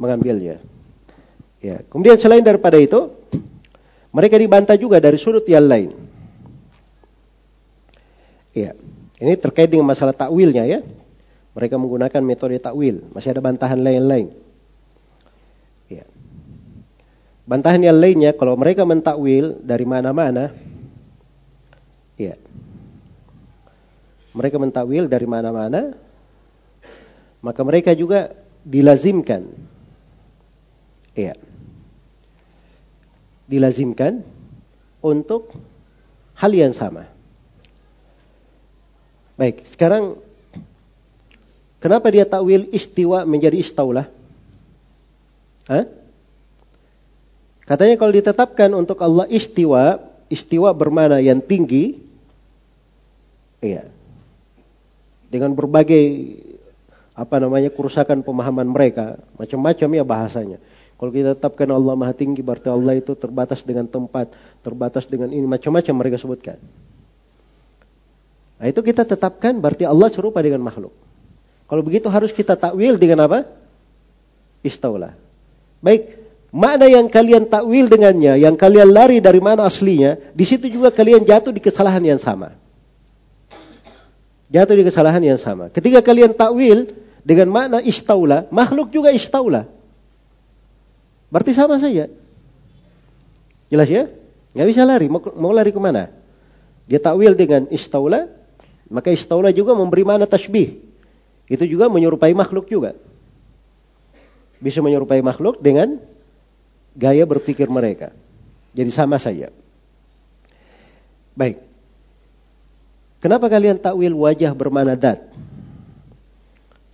mengambilnya. Ya, kemudian selain daripada itu, mereka dibantah juga dari sudut yang lain. Ya, ini terkait dengan masalah takwilnya ya. Mereka menggunakan metode takwil. Masih ada bantahan lain-lain. Ya. Bantahan yang lainnya, kalau mereka mentakwil dari mana-mana, ya, mereka mentakwil dari mana-mana, maka mereka juga dilazimkan. Iya. Dilazimkan untuk hal yang sama. Baik, sekarang kenapa dia takwil istiwa menjadi istaulah? Hah? Katanya kalau ditetapkan untuk Allah istiwa, istiwa bermana yang tinggi, iya, dengan berbagai apa namanya kerusakan pemahaman mereka, macam-macam ya bahasanya. Kalau kita tetapkan Allah Maha Tinggi berarti Allah itu terbatas dengan tempat, terbatas dengan ini macam-macam mereka sebutkan. Nah, itu kita tetapkan berarti Allah serupa dengan makhluk. Kalau begitu harus kita takwil dengan apa? Istaulah. Baik, makna yang kalian takwil dengannya, yang kalian lari dari mana aslinya, di situ juga kalian jatuh di kesalahan yang sama jatuh di kesalahan yang sama. Ketika kalian takwil dengan makna istaula, makhluk juga istaula. Berarti sama saja. Jelas ya? Nggak bisa lari. Mau, mau lari ke mana? Dia takwil dengan istaula, maka istaula juga memberi makna tasbih. Itu juga menyerupai makhluk juga. Bisa menyerupai makhluk dengan gaya berpikir mereka. Jadi sama saja. Baik. Kenapa kalian takwil wajah bermana dat?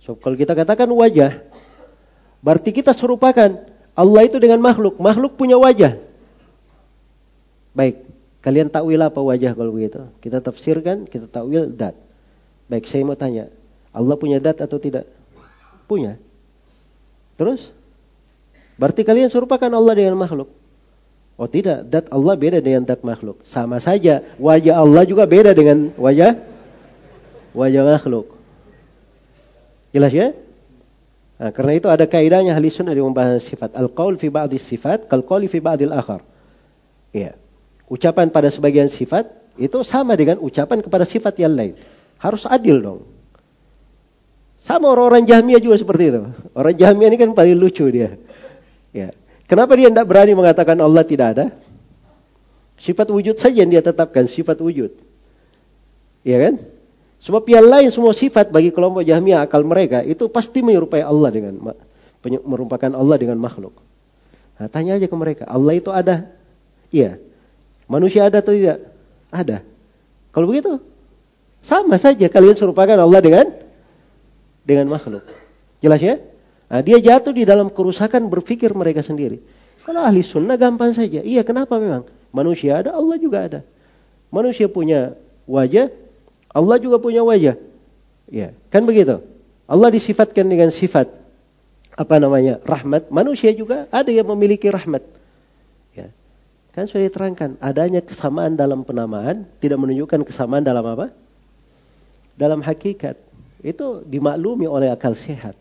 So, kalau kita katakan wajah, berarti kita serupakan Allah itu dengan makhluk. Makhluk punya wajah. Baik, kalian takwil apa wajah kalau begitu? Kita tafsirkan, kita takwil dat. Baik, saya mau tanya, Allah punya dat atau tidak? Punya. Terus? Berarti kalian serupakan Allah dengan makhluk. Oh tidak, dat Allah beda dengan dat makhluk. Sama saja, wajah Allah juga beda dengan wajah wajah makhluk. Jelas ya? Nah, karena itu ada kaidahnya ahli sunnah di membahas sifat. Al-qaul fi ba'di sifat, kal qauli fi ba'dil akhar. Iya. Ucapan pada sebagian sifat itu sama dengan ucapan kepada sifat yang lain. Harus adil dong. Sama orang-orang Jahmiyah juga seperti itu. Orang Jahmiyah ini kan paling lucu dia. Ya. Kenapa dia tidak berani mengatakan Allah tidak ada? Sifat wujud saja yang dia tetapkan, sifat wujud. Iya kan? Sebab yang lain semua sifat bagi kelompok Jahmiyah akal mereka itu pasti menyerupai Allah dengan merupakan Allah dengan makhluk. Nah, tanya aja ke mereka, Allah itu ada? Iya. Manusia ada atau tidak? Ada. Kalau begitu, sama saja kalian serupakan Allah dengan dengan makhluk. Jelas ya? Nah, dia jatuh di dalam kerusakan berpikir mereka sendiri. Kalau ahli sunnah gampang saja. Iya kenapa memang? Manusia ada, Allah juga ada. Manusia punya wajah, Allah juga punya wajah. Ya, kan begitu. Allah disifatkan dengan sifat apa namanya? rahmat. Manusia juga ada yang memiliki rahmat. Kan sudah diterangkan, adanya kesamaan dalam penamaan tidak menunjukkan kesamaan dalam apa? Dalam hakikat. Itu dimaklumi oleh akal sehat.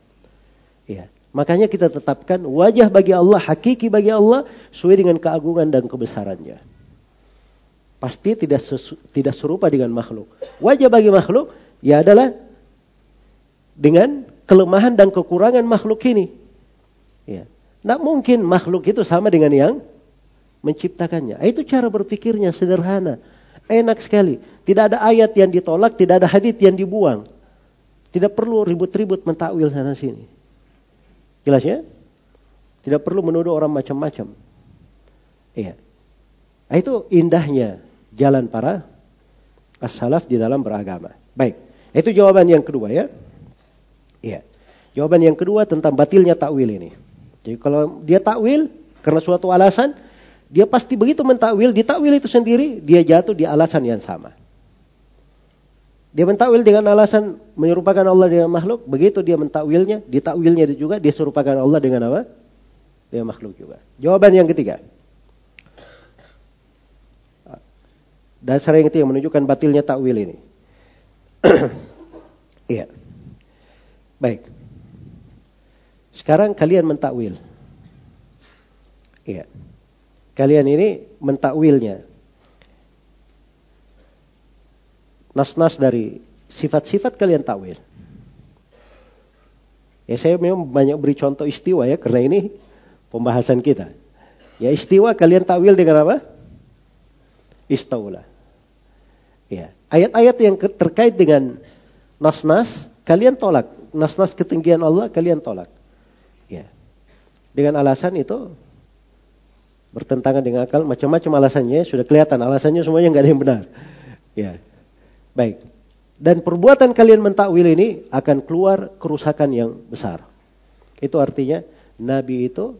Ya. Makanya kita tetapkan wajah bagi Allah, hakiki bagi Allah sesuai dengan keagungan dan kebesarannya. Pasti tidak sesu, tidak serupa dengan makhluk. Wajah bagi makhluk ya adalah dengan kelemahan dan kekurangan makhluk ini. Ya. Nah mungkin makhluk itu sama dengan yang menciptakannya. Itu cara berpikirnya sederhana. Enak sekali. Tidak ada ayat yang ditolak, tidak ada hadith yang dibuang. Tidak perlu ribut-ribut mentakwil sana sini. Jelas ya? Tidak perlu menuduh orang macam-macam. Iya. Nah, itu indahnya jalan para as-salaf di dalam beragama. Baik. Itu jawaban yang kedua ya. Iya. Jawaban yang kedua tentang batilnya takwil ini. Jadi kalau dia takwil karena suatu alasan, dia pasti begitu mentakwil, di takwil itu sendiri dia jatuh di alasan yang sama. Dia mentakwil dengan alasan menyerupakan Allah dengan makhluk, begitu dia mentakwilnya, ditakwilnya juga dia serupakan Allah dengan apa? Dengan makhluk juga. Jawaban yang ketiga. Dasar yang itu yang menunjukkan batilnya takwil ini. Iya. Baik. Sekarang kalian mentakwil. Iya. Kalian ini mentakwilnya. Nas-nas dari sifat-sifat kalian takwil. Ya saya memang banyak beri contoh istiwa ya karena ini pembahasan kita. Ya istiwa kalian takwil dengan apa? Istaula. Ya, ayat-ayat yang terkait dengan nas-nas kalian tolak. Nas-nas ketinggian Allah kalian tolak. Ya. Dengan alasan itu bertentangan dengan akal, macam-macam alasannya sudah kelihatan alasannya semuanya nggak ada yang benar. Ya. Baik. Dan perbuatan kalian mentakwil ini akan keluar kerusakan yang besar. Itu artinya Nabi itu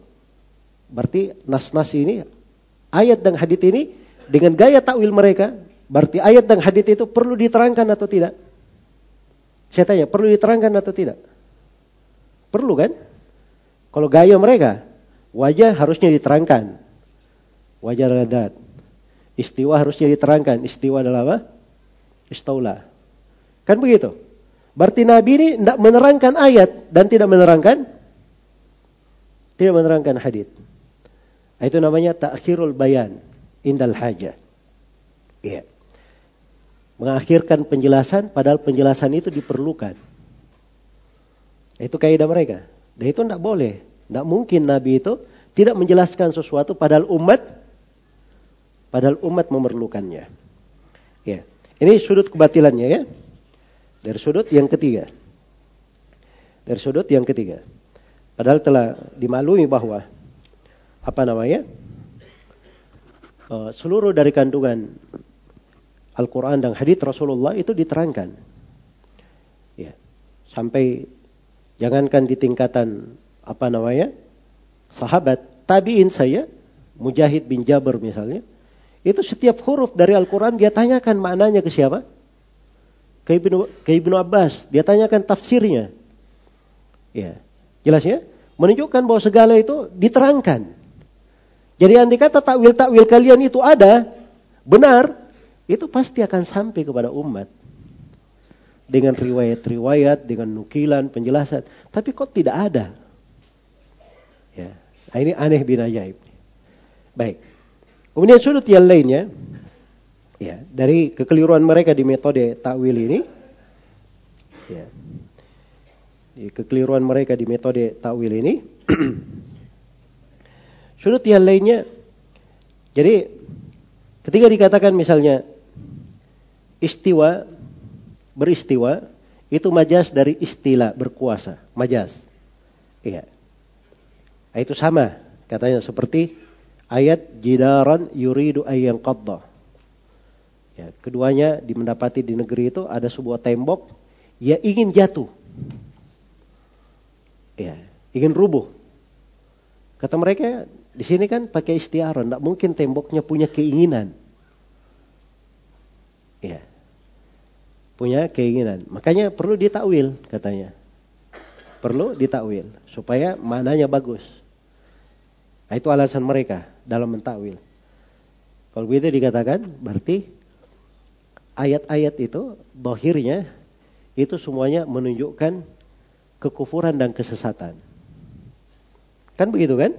berarti nas-nas ini ayat dan hadits ini dengan gaya takwil mereka berarti ayat dan hadits itu perlu diterangkan atau tidak? Saya tanya, perlu diterangkan atau tidak? Perlu kan? Kalau gaya mereka, wajah harusnya diterangkan. Wajah radat. Istiwa harusnya diterangkan. Istiwa adalah apa? Istaula. Kan begitu? Berarti Nabi ini tidak menerangkan ayat dan tidak menerangkan tidak menerangkan hadis. Itu namanya takhirul bayan indal hajah. Iya. Mengakhirkan penjelasan padahal penjelasan itu diperlukan. Itu kaidah mereka. Dan itu tidak boleh. Tidak mungkin Nabi itu tidak menjelaskan sesuatu padahal umat padahal umat memerlukannya. Ya. Ini sudut kebatilannya ya. Dari sudut yang ketiga. Dari sudut yang ketiga. Padahal telah dimaklumi bahwa apa namanya? Uh, seluruh dari kandungan Al-Quran dan hadits Rasulullah itu diterangkan. Ya. Sampai jangankan di tingkatan apa namanya sahabat tabiin saya Mujahid bin Jabir misalnya itu setiap huruf dari Al-Quran dia tanyakan maknanya ke siapa? Ke Ibnu, ke Ibnu Abbas. Dia tanyakan tafsirnya. Ya, jelas ya? Menunjukkan bahwa segala itu diterangkan. Jadi andai kata takwil-takwil kalian itu ada, benar, itu pasti akan sampai kepada umat. Dengan riwayat-riwayat, dengan nukilan, penjelasan. Tapi kok tidak ada? Ya, nah ini aneh bin ajaib. Baik. Kemudian sudut yang lainnya, ya dari kekeliruan mereka di metode takwil ini, ya, kekeliruan mereka di metode takwil ini, Sudut yang lainnya, jadi ketika dikatakan misalnya istiwa, beristiwa, itu majas dari istilah berkuasa, majas. Iya. Nah, itu sama katanya seperti ayat jidaran yuridu ayyan qadda. Ya, keduanya dimendapati di negeri itu ada sebuah tembok ya ingin jatuh. Ya, ingin rubuh. Kata mereka, di sini kan pakai istiarah, tidak mungkin temboknya punya keinginan. Ya. Punya keinginan. Makanya perlu ditakwil katanya. Perlu ditakwil supaya mananya bagus. Nah, itu alasan mereka dalam mentakwil. Kalau begitu dikatakan berarti ayat-ayat itu dohirnya itu semuanya menunjukkan kekufuran dan kesesatan. Kan begitu kan?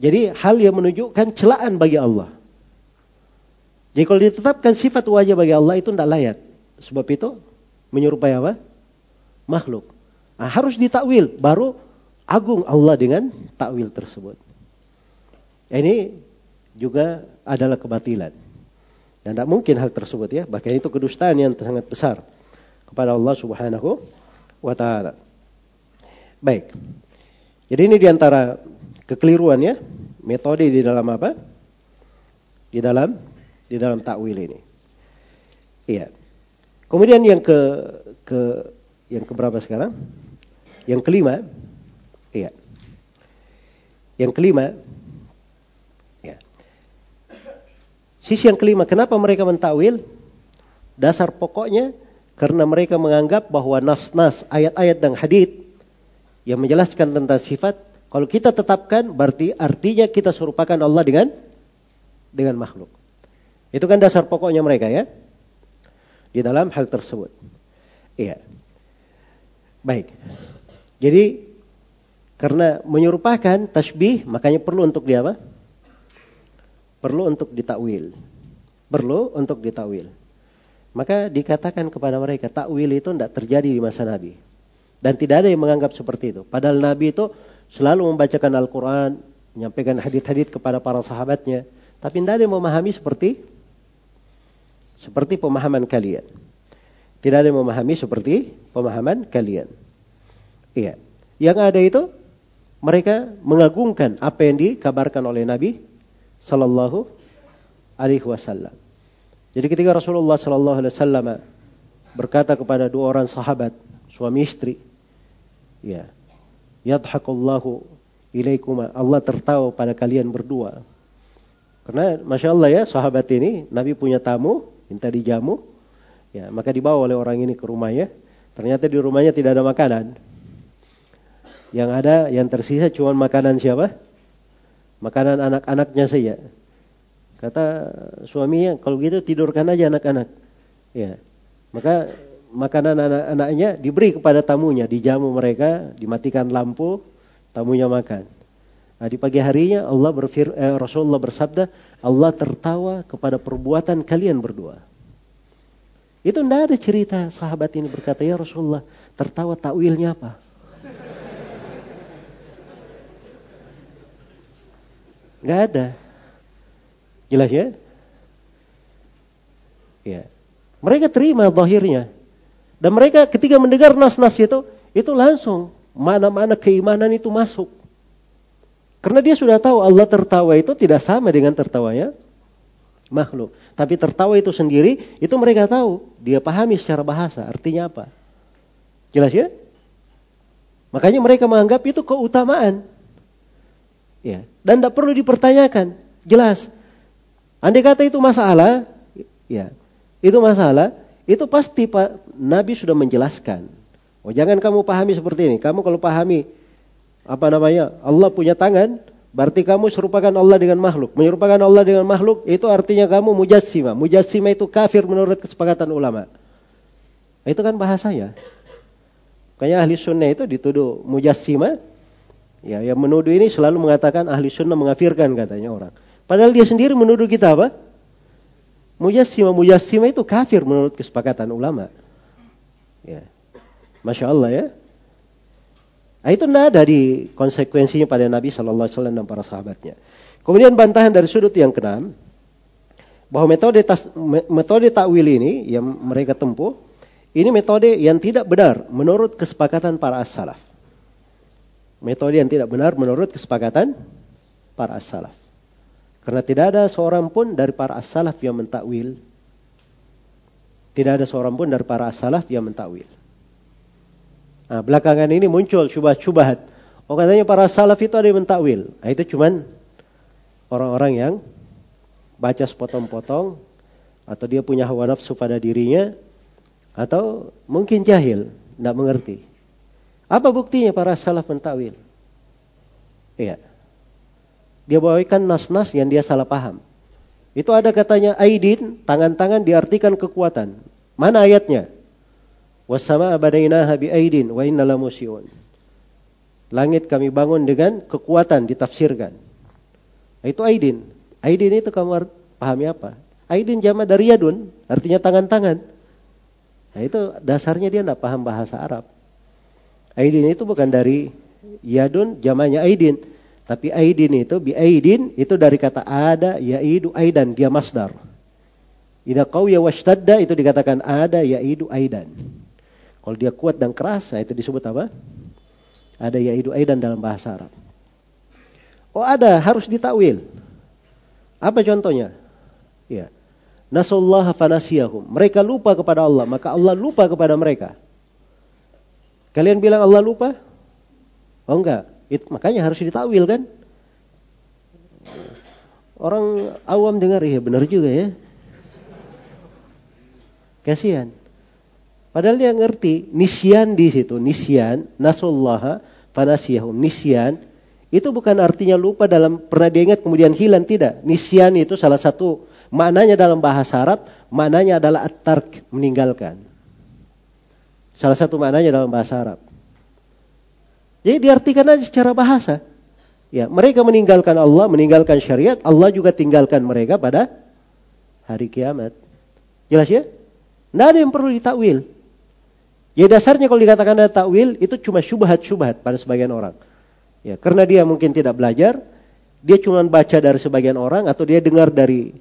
Jadi hal yang menunjukkan celaan bagi Allah. Jadi kalau ditetapkan sifat wajah bagi Allah itu tidak layak. Sebab itu menyerupai apa? Makhluk. Nah, harus ditakwil baru agung Allah dengan takwil tersebut. Ini juga adalah kebatilan. Dan tidak mungkin hal tersebut ya. Bahkan itu kedustaan yang sangat besar kepada Allah Subhanahu wa taala. Baik. Jadi ini di antara kekeliruan ya, metode di dalam apa? Di dalam di dalam takwil ini. Iya. Kemudian yang ke ke yang keberapa sekarang? Yang kelima, iya. Yang kelima, ya. Sisi yang kelima, kenapa mereka mentakwil? Dasar pokoknya karena mereka menganggap bahwa nas-nas, ayat-ayat dan hadith yang menjelaskan tentang sifat, kalau kita tetapkan berarti artinya kita serupakan Allah dengan dengan makhluk. Itu kan dasar pokoknya mereka ya. Di dalam hal tersebut. Iya. Baik. Jadi karena menyerupakan tasbih makanya perlu untuk dia apa? Perlu untuk ditakwil. Perlu untuk ditakwil. Maka dikatakan kepada mereka takwil itu tidak terjadi di masa Nabi. Dan tidak ada yang menganggap seperti itu. Padahal Nabi itu selalu membacakan Al-Quran, menyampaikan hadith-hadith kepada para sahabatnya. Tapi tidak ada yang memahami seperti seperti pemahaman kalian. Tidak ada yang memahami seperti pemahaman kalian. Iya. Yang ada itu mereka mengagungkan apa yang dikabarkan oleh Nabi Sallallahu Alaihi Wasallam. Jadi ketika Rasulullah Sallallahu Alaihi Wasallam berkata kepada dua orang sahabat, suami istri, ya, yadhakullahu ilaikuma, Allah tertawa pada kalian berdua. Karena masya Allah ya sahabat ini, Nabi punya tamu, minta dijamu, ya maka dibawa oleh orang ini ke rumahnya. Ternyata di rumahnya tidak ada makanan. Yang ada, yang tersisa cuma makanan siapa? Makanan anak-anaknya saja. Kata suaminya, kalau gitu tidurkan aja anak-anak. Ya. Maka makanan anak-anaknya diberi kepada tamunya, dijamu mereka, dimatikan lampu, tamunya makan. Nah, di pagi harinya Allah berfir, eh, Rasulullah bersabda, Allah tertawa kepada perbuatan kalian berdua. Itu tidak ada cerita sahabat ini berkata, ya Rasulullah, tertawa takwilnya apa? Gak ada. Jelas ya? Ya. Mereka terima zahirnya. Dan mereka ketika mendengar nas-nas itu, itu langsung mana-mana keimanan itu masuk. Karena dia sudah tahu Allah tertawa itu tidak sama dengan tertawanya makhluk. Tapi tertawa itu sendiri, itu mereka tahu. Dia pahami secara bahasa, artinya apa. Jelas ya? Makanya mereka menganggap itu keutamaan. Ya, dan tidak perlu dipertanyakan, jelas. Andai kata itu masalah, ya, itu masalah, itu pasti Pak Nabi sudah menjelaskan. Oh, jangan kamu pahami seperti ini. Kamu kalau pahami apa namanya? Allah punya tangan, berarti kamu serupakan Allah dengan makhluk. Menyerupakan Allah dengan makhluk itu artinya kamu mujassima. Mujassima itu kafir menurut kesepakatan ulama. Itu kan bahasanya. Kayaknya ahli sunnah itu dituduh mujassima. Ya, yang menuduh ini selalu mengatakan ahli sunnah mengafirkan katanya orang. Padahal dia sendiri menuduh kita apa? Mujassima, mujassima itu kafir menurut kesepakatan ulama. Ya. Masya Allah ya. Nah, itu tidak ada di konsekuensinya pada Nabi Shallallahu Alaihi Wasallam dan para sahabatnya. Kemudian bantahan dari sudut yang keenam bahwa metode tas, metode takwil ini yang mereka tempuh ini metode yang tidak benar menurut kesepakatan para as-salaf. Metode yang tidak benar menurut kesepakatan para as-salaf. Karena tidak ada seorang pun dari para as-salaf yang mentakwil. Tidak ada seorang pun dari para as-salaf yang mentakwil. Nah, belakangan ini muncul syubhat-syubhat. Oh katanya para salaf itu ada yang mentakwil. Nah, itu cuman orang-orang yang baca sepotong-potong atau dia punya hawa nafsu pada dirinya atau mungkin jahil, tidak mengerti. Apa buktinya para salaf mentakwil? Iya. Dia bawakan nas-nas yang dia salah paham. Itu ada katanya aidin, tangan-tangan diartikan kekuatan. Mana ayatnya? Wasama abadainaha bi aidin wa inna lamusiun. Langit kami bangun dengan kekuatan ditafsirkan. Itu aidin. Aidin itu kamu pahami apa? Aidin jama dari yadun, artinya tangan-tangan. Nah itu dasarnya dia tidak paham bahasa Arab. Aidin itu bukan dari yadun, jamanya aidin. Tapi aidin itu bi aidin itu dari kata ada yaidu aidan dia masdar. Idza qawiya washtadda itu dikatakan ada yaidu aidan. Kalau dia kuat dan keras, nah itu disebut apa? Ada yaidu aidan dalam bahasa Arab. Oh ada, harus ditakwil. Apa contohnya? Ya. Nasallahu fanasiyahum. Mereka lupa kepada Allah, maka Allah lupa kepada mereka. Kalian bilang Allah lupa? Oh enggak. It, makanya harus ditakwil kan? Orang awam dengar ya benar juga ya. Kasihan. Padahal dia ngerti nisyan di situ, nisyan, nasullaha, panasiyahum, nisyan itu bukan artinya lupa dalam pernah diingat kemudian hilang tidak. Nisyan itu salah satu maknanya dalam bahasa Arab, maknanya adalah at-tark, meninggalkan. Salah satu maknanya dalam bahasa Arab. Jadi diartikan aja secara bahasa. Ya, mereka meninggalkan Allah, meninggalkan syariat, Allah juga tinggalkan mereka pada hari kiamat. Jelas ya? Tidak ada yang perlu ditakwil. Ya dasarnya kalau dikatakan ada takwil itu cuma syubhat-syubhat pada sebagian orang. Ya, karena dia mungkin tidak belajar, dia cuma baca dari sebagian orang atau dia dengar dari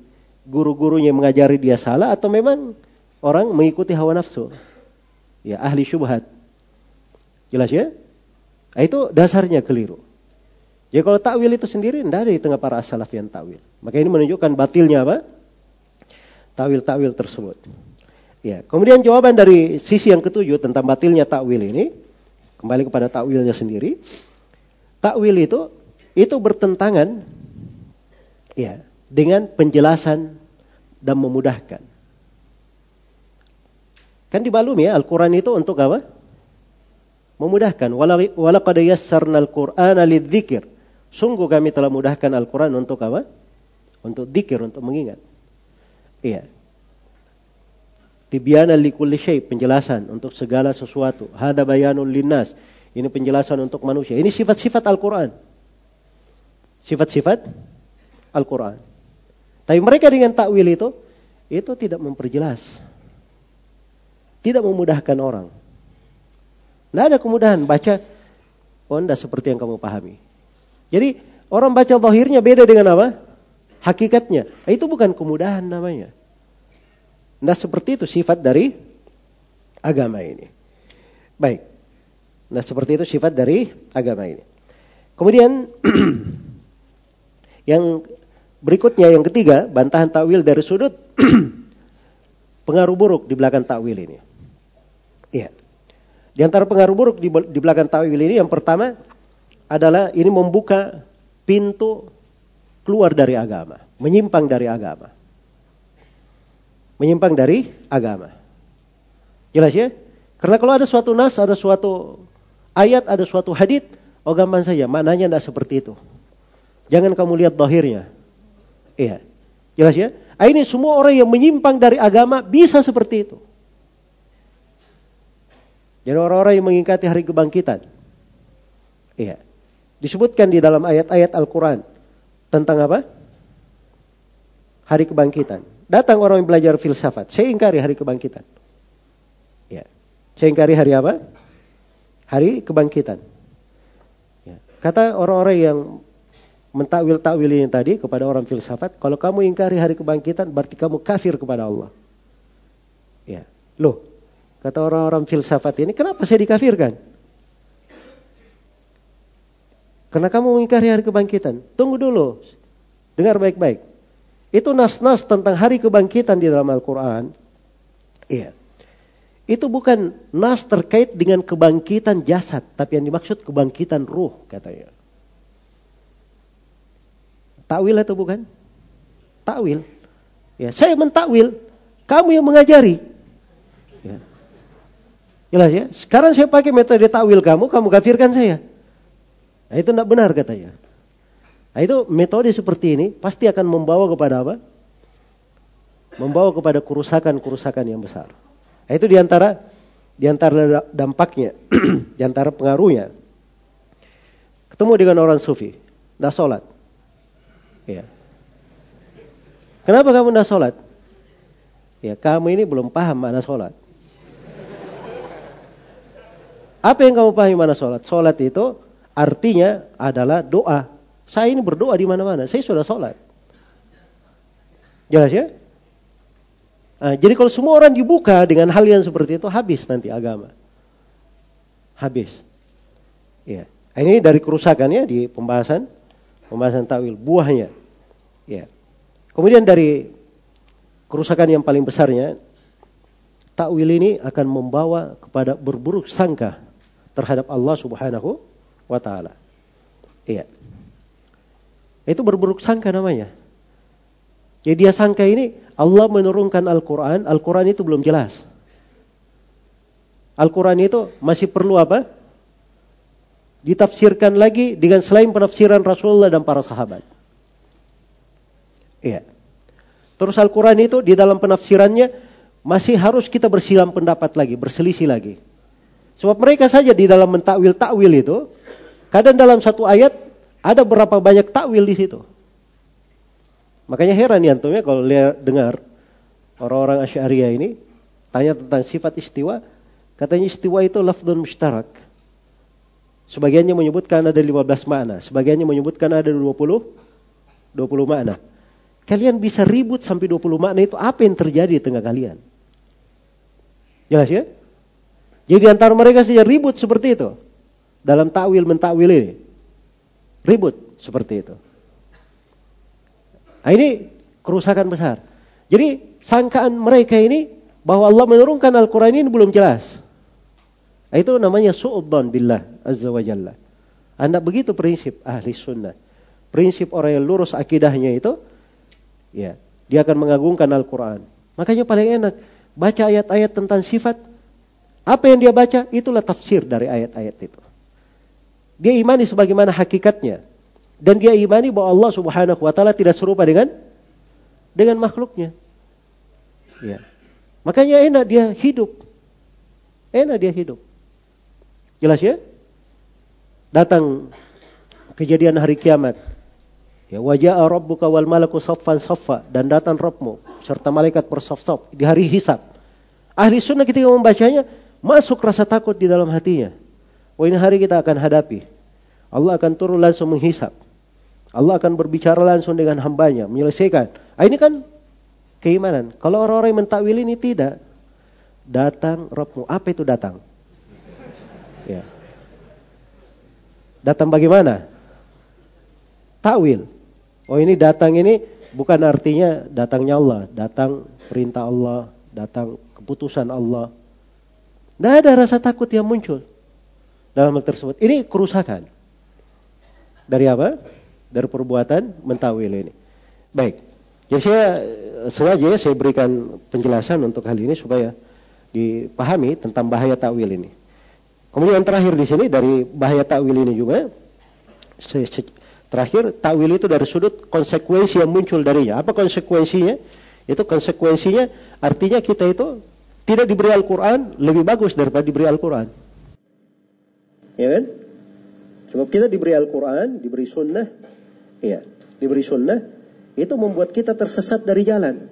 guru-gurunya mengajari dia salah atau memang orang mengikuti hawa nafsu. Ya, ahli syubhat. Jelas ya? Nah, itu dasarnya keliru. Jadi kalau takwil itu sendiri tidak ada di tengah para salaf yang takwil. Maka ini menunjukkan batilnya apa? Takwil-takwil tersebut. Ya, kemudian jawaban dari sisi yang ketujuh tentang batilnya takwil ini kembali kepada takwilnya sendiri. Takwil itu itu bertentangan ya dengan penjelasan dan memudahkan. Kan dibalumi ya Al-Qur'an itu untuk apa? Memudahkan. Walaqad yassarna al-Qur'ana lidzikir. Sungguh kami telah mudahkan Al-Quran untuk apa? Untuk dikir, untuk mengingat. Iya. Tibiana likulli syai, penjelasan untuk segala sesuatu. Hada bayanul linnas. Ini penjelasan untuk manusia. Ini sifat-sifat Al-Quran. Sifat-sifat Al-Quran. Tapi mereka dengan takwil itu, itu tidak memperjelas. Tidak memudahkan orang. Tidak ada kemudahan. Baca, oh seperti yang kamu pahami. Jadi orang baca zahirnya beda dengan apa? Hakikatnya. Nah, itu bukan kemudahan namanya. Nah seperti itu sifat dari agama ini. Baik. Nah seperti itu sifat dari agama ini. Kemudian yang berikutnya yang ketiga, bantahan takwil dari sudut pengaruh buruk di belakang takwil ini. Iya. Di antara pengaruh buruk di, di belakang takwil ini yang pertama adalah ini membuka pintu keluar dari agama, menyimpang dari agama. Menyimpang dari agama. Jelas ya? Karena kalau ada suatu nas, ada suatu ayat, ada suatu hadith, oh gampang saja, maknanya tidak seperti itu. Jangan kamu lihat dohirnya. Iya. Jelas ya? Ah, ini semua orang yang menyimpang dari agama bisa seperti itu. Jadi orang-orang yang mengingkati hari kebangkitan. Iya. Disebutkan di dalam ayat-ayat Al-Quran. Tentang apa? Hari kebangkitan. Datang orang yang belajar filsafat. Saya ingkari hari kebangkitan. Ya. Saya ingkari hari apa? Hari kebangkitan. Ya. Kata orang-orang yang mentakwil-takwil ini tadi kepada orang filsafat. Kalau kamu ingkari hari kebangkitan berarti kamu kafir kepada Allah. Ya. Loh, kata orang-orang filsafat ini kenapa saya dikafirkan? Karena kamu mengingkari hari kebangkitan. Tunggu dulu. Dengar baik-baik. Itu nas-nas tentang hari kebangkitan di dalam Al-Quran. Iya. Itu bukan nas terkait dengan kebangkitan jasad. Tapi yang dimaksud kebangkitan ruh katanya. Takwil atau bukan? Takwil. Ya, saya mentakwil. Kamu yang mengajari. Ya. Jelas ya. Sekarang saya pakai metode takwil kamu, kamu kafirkan saya. Nah, itu tidak benar katanya. Nah, itu metode seperti ini pasti akan membawa kepada apa? Membawa kepada kerusakan-kerusakan yang besar. Nah, itu di antara di antara dampaknya, di antara pengaruhnya. Ketemu dengan orang sufi, tidak sholat. Ya. Kenapa kamu tidak sholat? Ya, kamu ini belum paham mana sholat. Apa yang kamu pahami mana sholat? Sholat itu Artinya adalah doa. Saya ini berdoa di mana-mana. Saya sudah sholat. Jelas ya? Nah, jadi kalau semua orang dibuka dengan hal yang seperti itu, habis nanti agama. Habis. Ya. Ini dari kerusakannya di pembahasan pembahasan tawil buahnya. Ya. Kemudian dari kerusakan yang paling besarnya, takwil ini akan membawa kepada berburuk sangka terhadap Allah Subhanahu wa taala. Iya. Itu berburuk sangka namanya. Jadi dia sangka ini Allah menurunkan Al-Quran, Al-Quran itu belum jelas. Al-Quran itu masih perlu apa? Ditafsirkan lagi dengan selain penafsiran Rasulullah dan para sahabat. Iya. Terus Al-Quran itu di dalam penafsirannya masih harus kita bersilam pendapat lagi, berselisih lagi. Sebab mereka saja di dalam mentakwil takwil itu, kadang dalam satu ayat ada berapa banyak takwil di situ. Makanya heran ya antum ya kalau lihat dengar orang-orang Asy'ariyah ini tanya tentang sifat istiwa, katanya istiwa itu lafdun mustarak. Sebagiannya menyebutkan ada 15 makna, sebagiannya menyebutkan ada 20 20 makna. Kalian bisa ribut sampai 20 makna itu apa yang terjadi di tengah kalian? Jelas ya? Jadi antara mereka saja ribut seperti itu. Dalam takwil mentakwil ini. Ribut seperti itu. Nah, ini kerusakan besar. Jadi sangkaan mereka ini bahwa Allah menurunkan Al-Quran ini belum jelas. Nah, itu namanya su'udhan billah azza wa jalla. Anda begitu prinsip ahli sunnah. Prinsip orang yang lurus akidahnya itu, ya, dia akan mengagungkan Al-Quran. Makanya paling enak baca ayat-ayat tentang sifat. Apa yang dia baca itulah tafsir dari ayat-ayat itu. Dia imani sebagaimana hakikatnya. Dan dia imani bahwa Allah Subhanahu wa taala tidak serupa dengan dengan makhluknya. Ya. Makanya enak dia hidup. Enak dia hidup. Jelas ya? Datang kejadian hari kiamat. Ya, wajah rabbuka wal malaku saffan saffa dan datang Rabbmu serta malaikat bersaf-saf di hari hisab. Ahli sunnah ketika membacanya masuk rasa takut di dalam hatinya. Oh ini hari kita akan hadapi. Allah akan turun langsung menghisap. Allah akan berbicara langsung dengan hambanya, menyelesaikan. Ah, ini kan keimanan. Kalau orang-orang yang mentakwil ini tidak. Datang Robmu. Apa itu datang? Ya. Datang bagaimana? Takwil. Oh ini datang ini bukan artinya datangnya Allah. Datang perintah Allah. Datang keputusan Allah. Tidak ada rasa takut yang muncul dalam hal tersebut. Ini kerusakan. Dari apa? dari perbuatan mentawil ini. Baik. Ya saya sengaja ya saya berikan penjelasan untuk hal ini supaya dipahami tentang bahaya takwil ini. Kemudian yang terakhir di sini dari bahaya takwil ini juga terakhir takwil itu dari sudut konsekuensi yang muncul darinya. Apa konsekuensinya? Itu konsekuensinya artinya kita itu tidak diberi Al-Qur'an lebih bagus daripada diberi Al-Qur'an. Ya kan? Sebab kita diberi Al-Quran, diberi sunnah, ya, diberi sunnah, itu membuat kita tersesat dari jalan.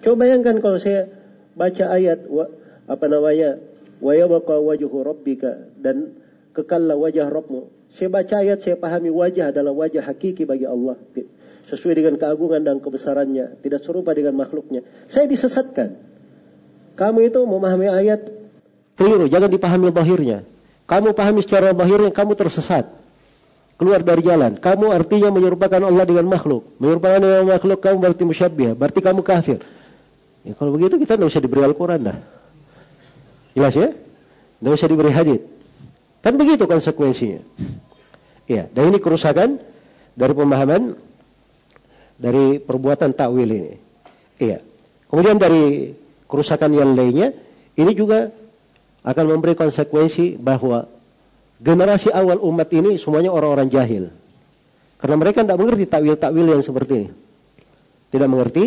Coba bayangkan kalau saya baca ayat apa namanya wa yabqa wajhu rabbika dan kekallah wajah Rabbmu. Saya baca ayat saya pahami wajah adalah wajah hakiki bagi Allah sesuai dengan keagungan dan kebesarannya, tidak serupa dengan makhluknya. Saya disesatkan. Kamu itu memahami ayat keliru, jangan dipahami bahirnya. Kamu pahami secara bahirnya, kamu tersesat keluar dari jalan. Kamu artinya menyerupakan Allah dengan makhluk. Menyerupakan dengan makhluk kamu berarti musyabbih, berarti kamu kafir. Ya, kalau begitu kita tidak usah diberi Al-Quran dah. Jelas ya? Tidak usah diberi hadith. Kan begitu konsekuensinya. Iya, dan ini kerusakan dari pemahaman dari perbuatan takwil ini. Iya. Kemudian dari kerusakan yang lainnya, ini juga akan memberi konsekuensi bahwa generasi awal umat ini semuanya orang-orang jahil. Karena mereka tidak mengerti takwil-takwil yang seperti ini. Tidak mengerti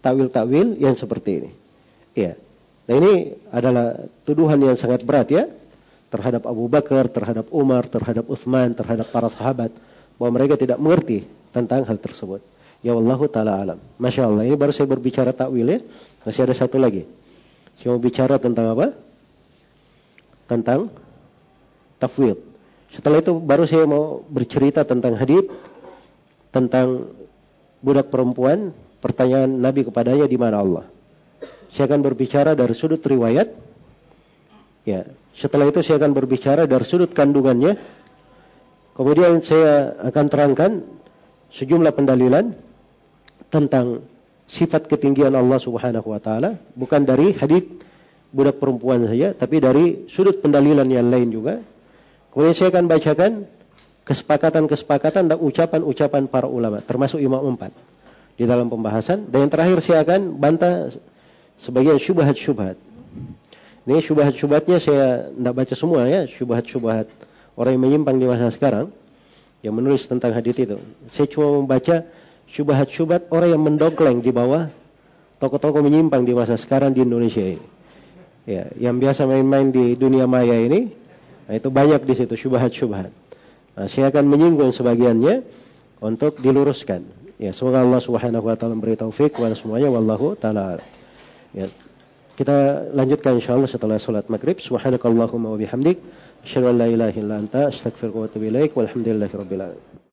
takwil-takwil yang seperti ini. Iya. Nah ini adalah tuduhan yang sangat berat ya terhadap Abu Bakar, terhadap Umar, terhadap Uthman, terhadap para sahabat bahwa mereka tidak mengerti tentang hal tersebut. Ya Allah taala alam. Masya Allah. Ini baru saya berbicara takwil ya. Masih ada satu lagi. Saya mau bicara tentang apa? Tentang tafwid. Setelah itu baru saya mau bercerita tentang hadis tentang budak perempuan, pertanyaan Nabi kepadanya di mana Allah. Saya akan berbicara dari sudut riwayat. Ya, setelah itu saya akan berbicara dari sudut kandungannya. Kemudian saya akan terangkan sejumlah pendalilan tentang sifat ketinggian Allah Subhanahu wa taala, bukan dari hadis budak perempuan saja, tapi dari sudut pendalilan yang lain juga Kemudian saya akan bacakan kesepakatan-kesepakatan dan ucapan-ucapan para ulama, termasuk Imam Empat di dalam pembahasan. Dan yang terakhir saya akan bantah sebagian syubhat-syubhat. Ini syubhat-syubhatnya saya tidak baca semua ya, syubhat-syubhat orang yang menyimpang di masa sekarang yang menulis tentang hadis itu. Saya cuma membaca syubhat-syubhat orang yang mendongkleng di bawah toko-toko menyimpang di masa sekarang di Indonesia ini. Ya, yang biasa main-main di dunia maya ini, nah itu banyak di situ syubhat-syubhat. Nah, saya akan menyinggung sebagiannya untuk diluruskan. Ya, semoga Allah Subhanahu wa taala memberi taufik kepada semuanya wallahu taala. Ya. Kita lanjutkan insyaallah setelah salat maghrib. Subhanakallahumma wa bihamdik asyhadu an la ilaha illa anta astaghfiruka wa atubu ilaik walhamdulillahi rabbil alamin.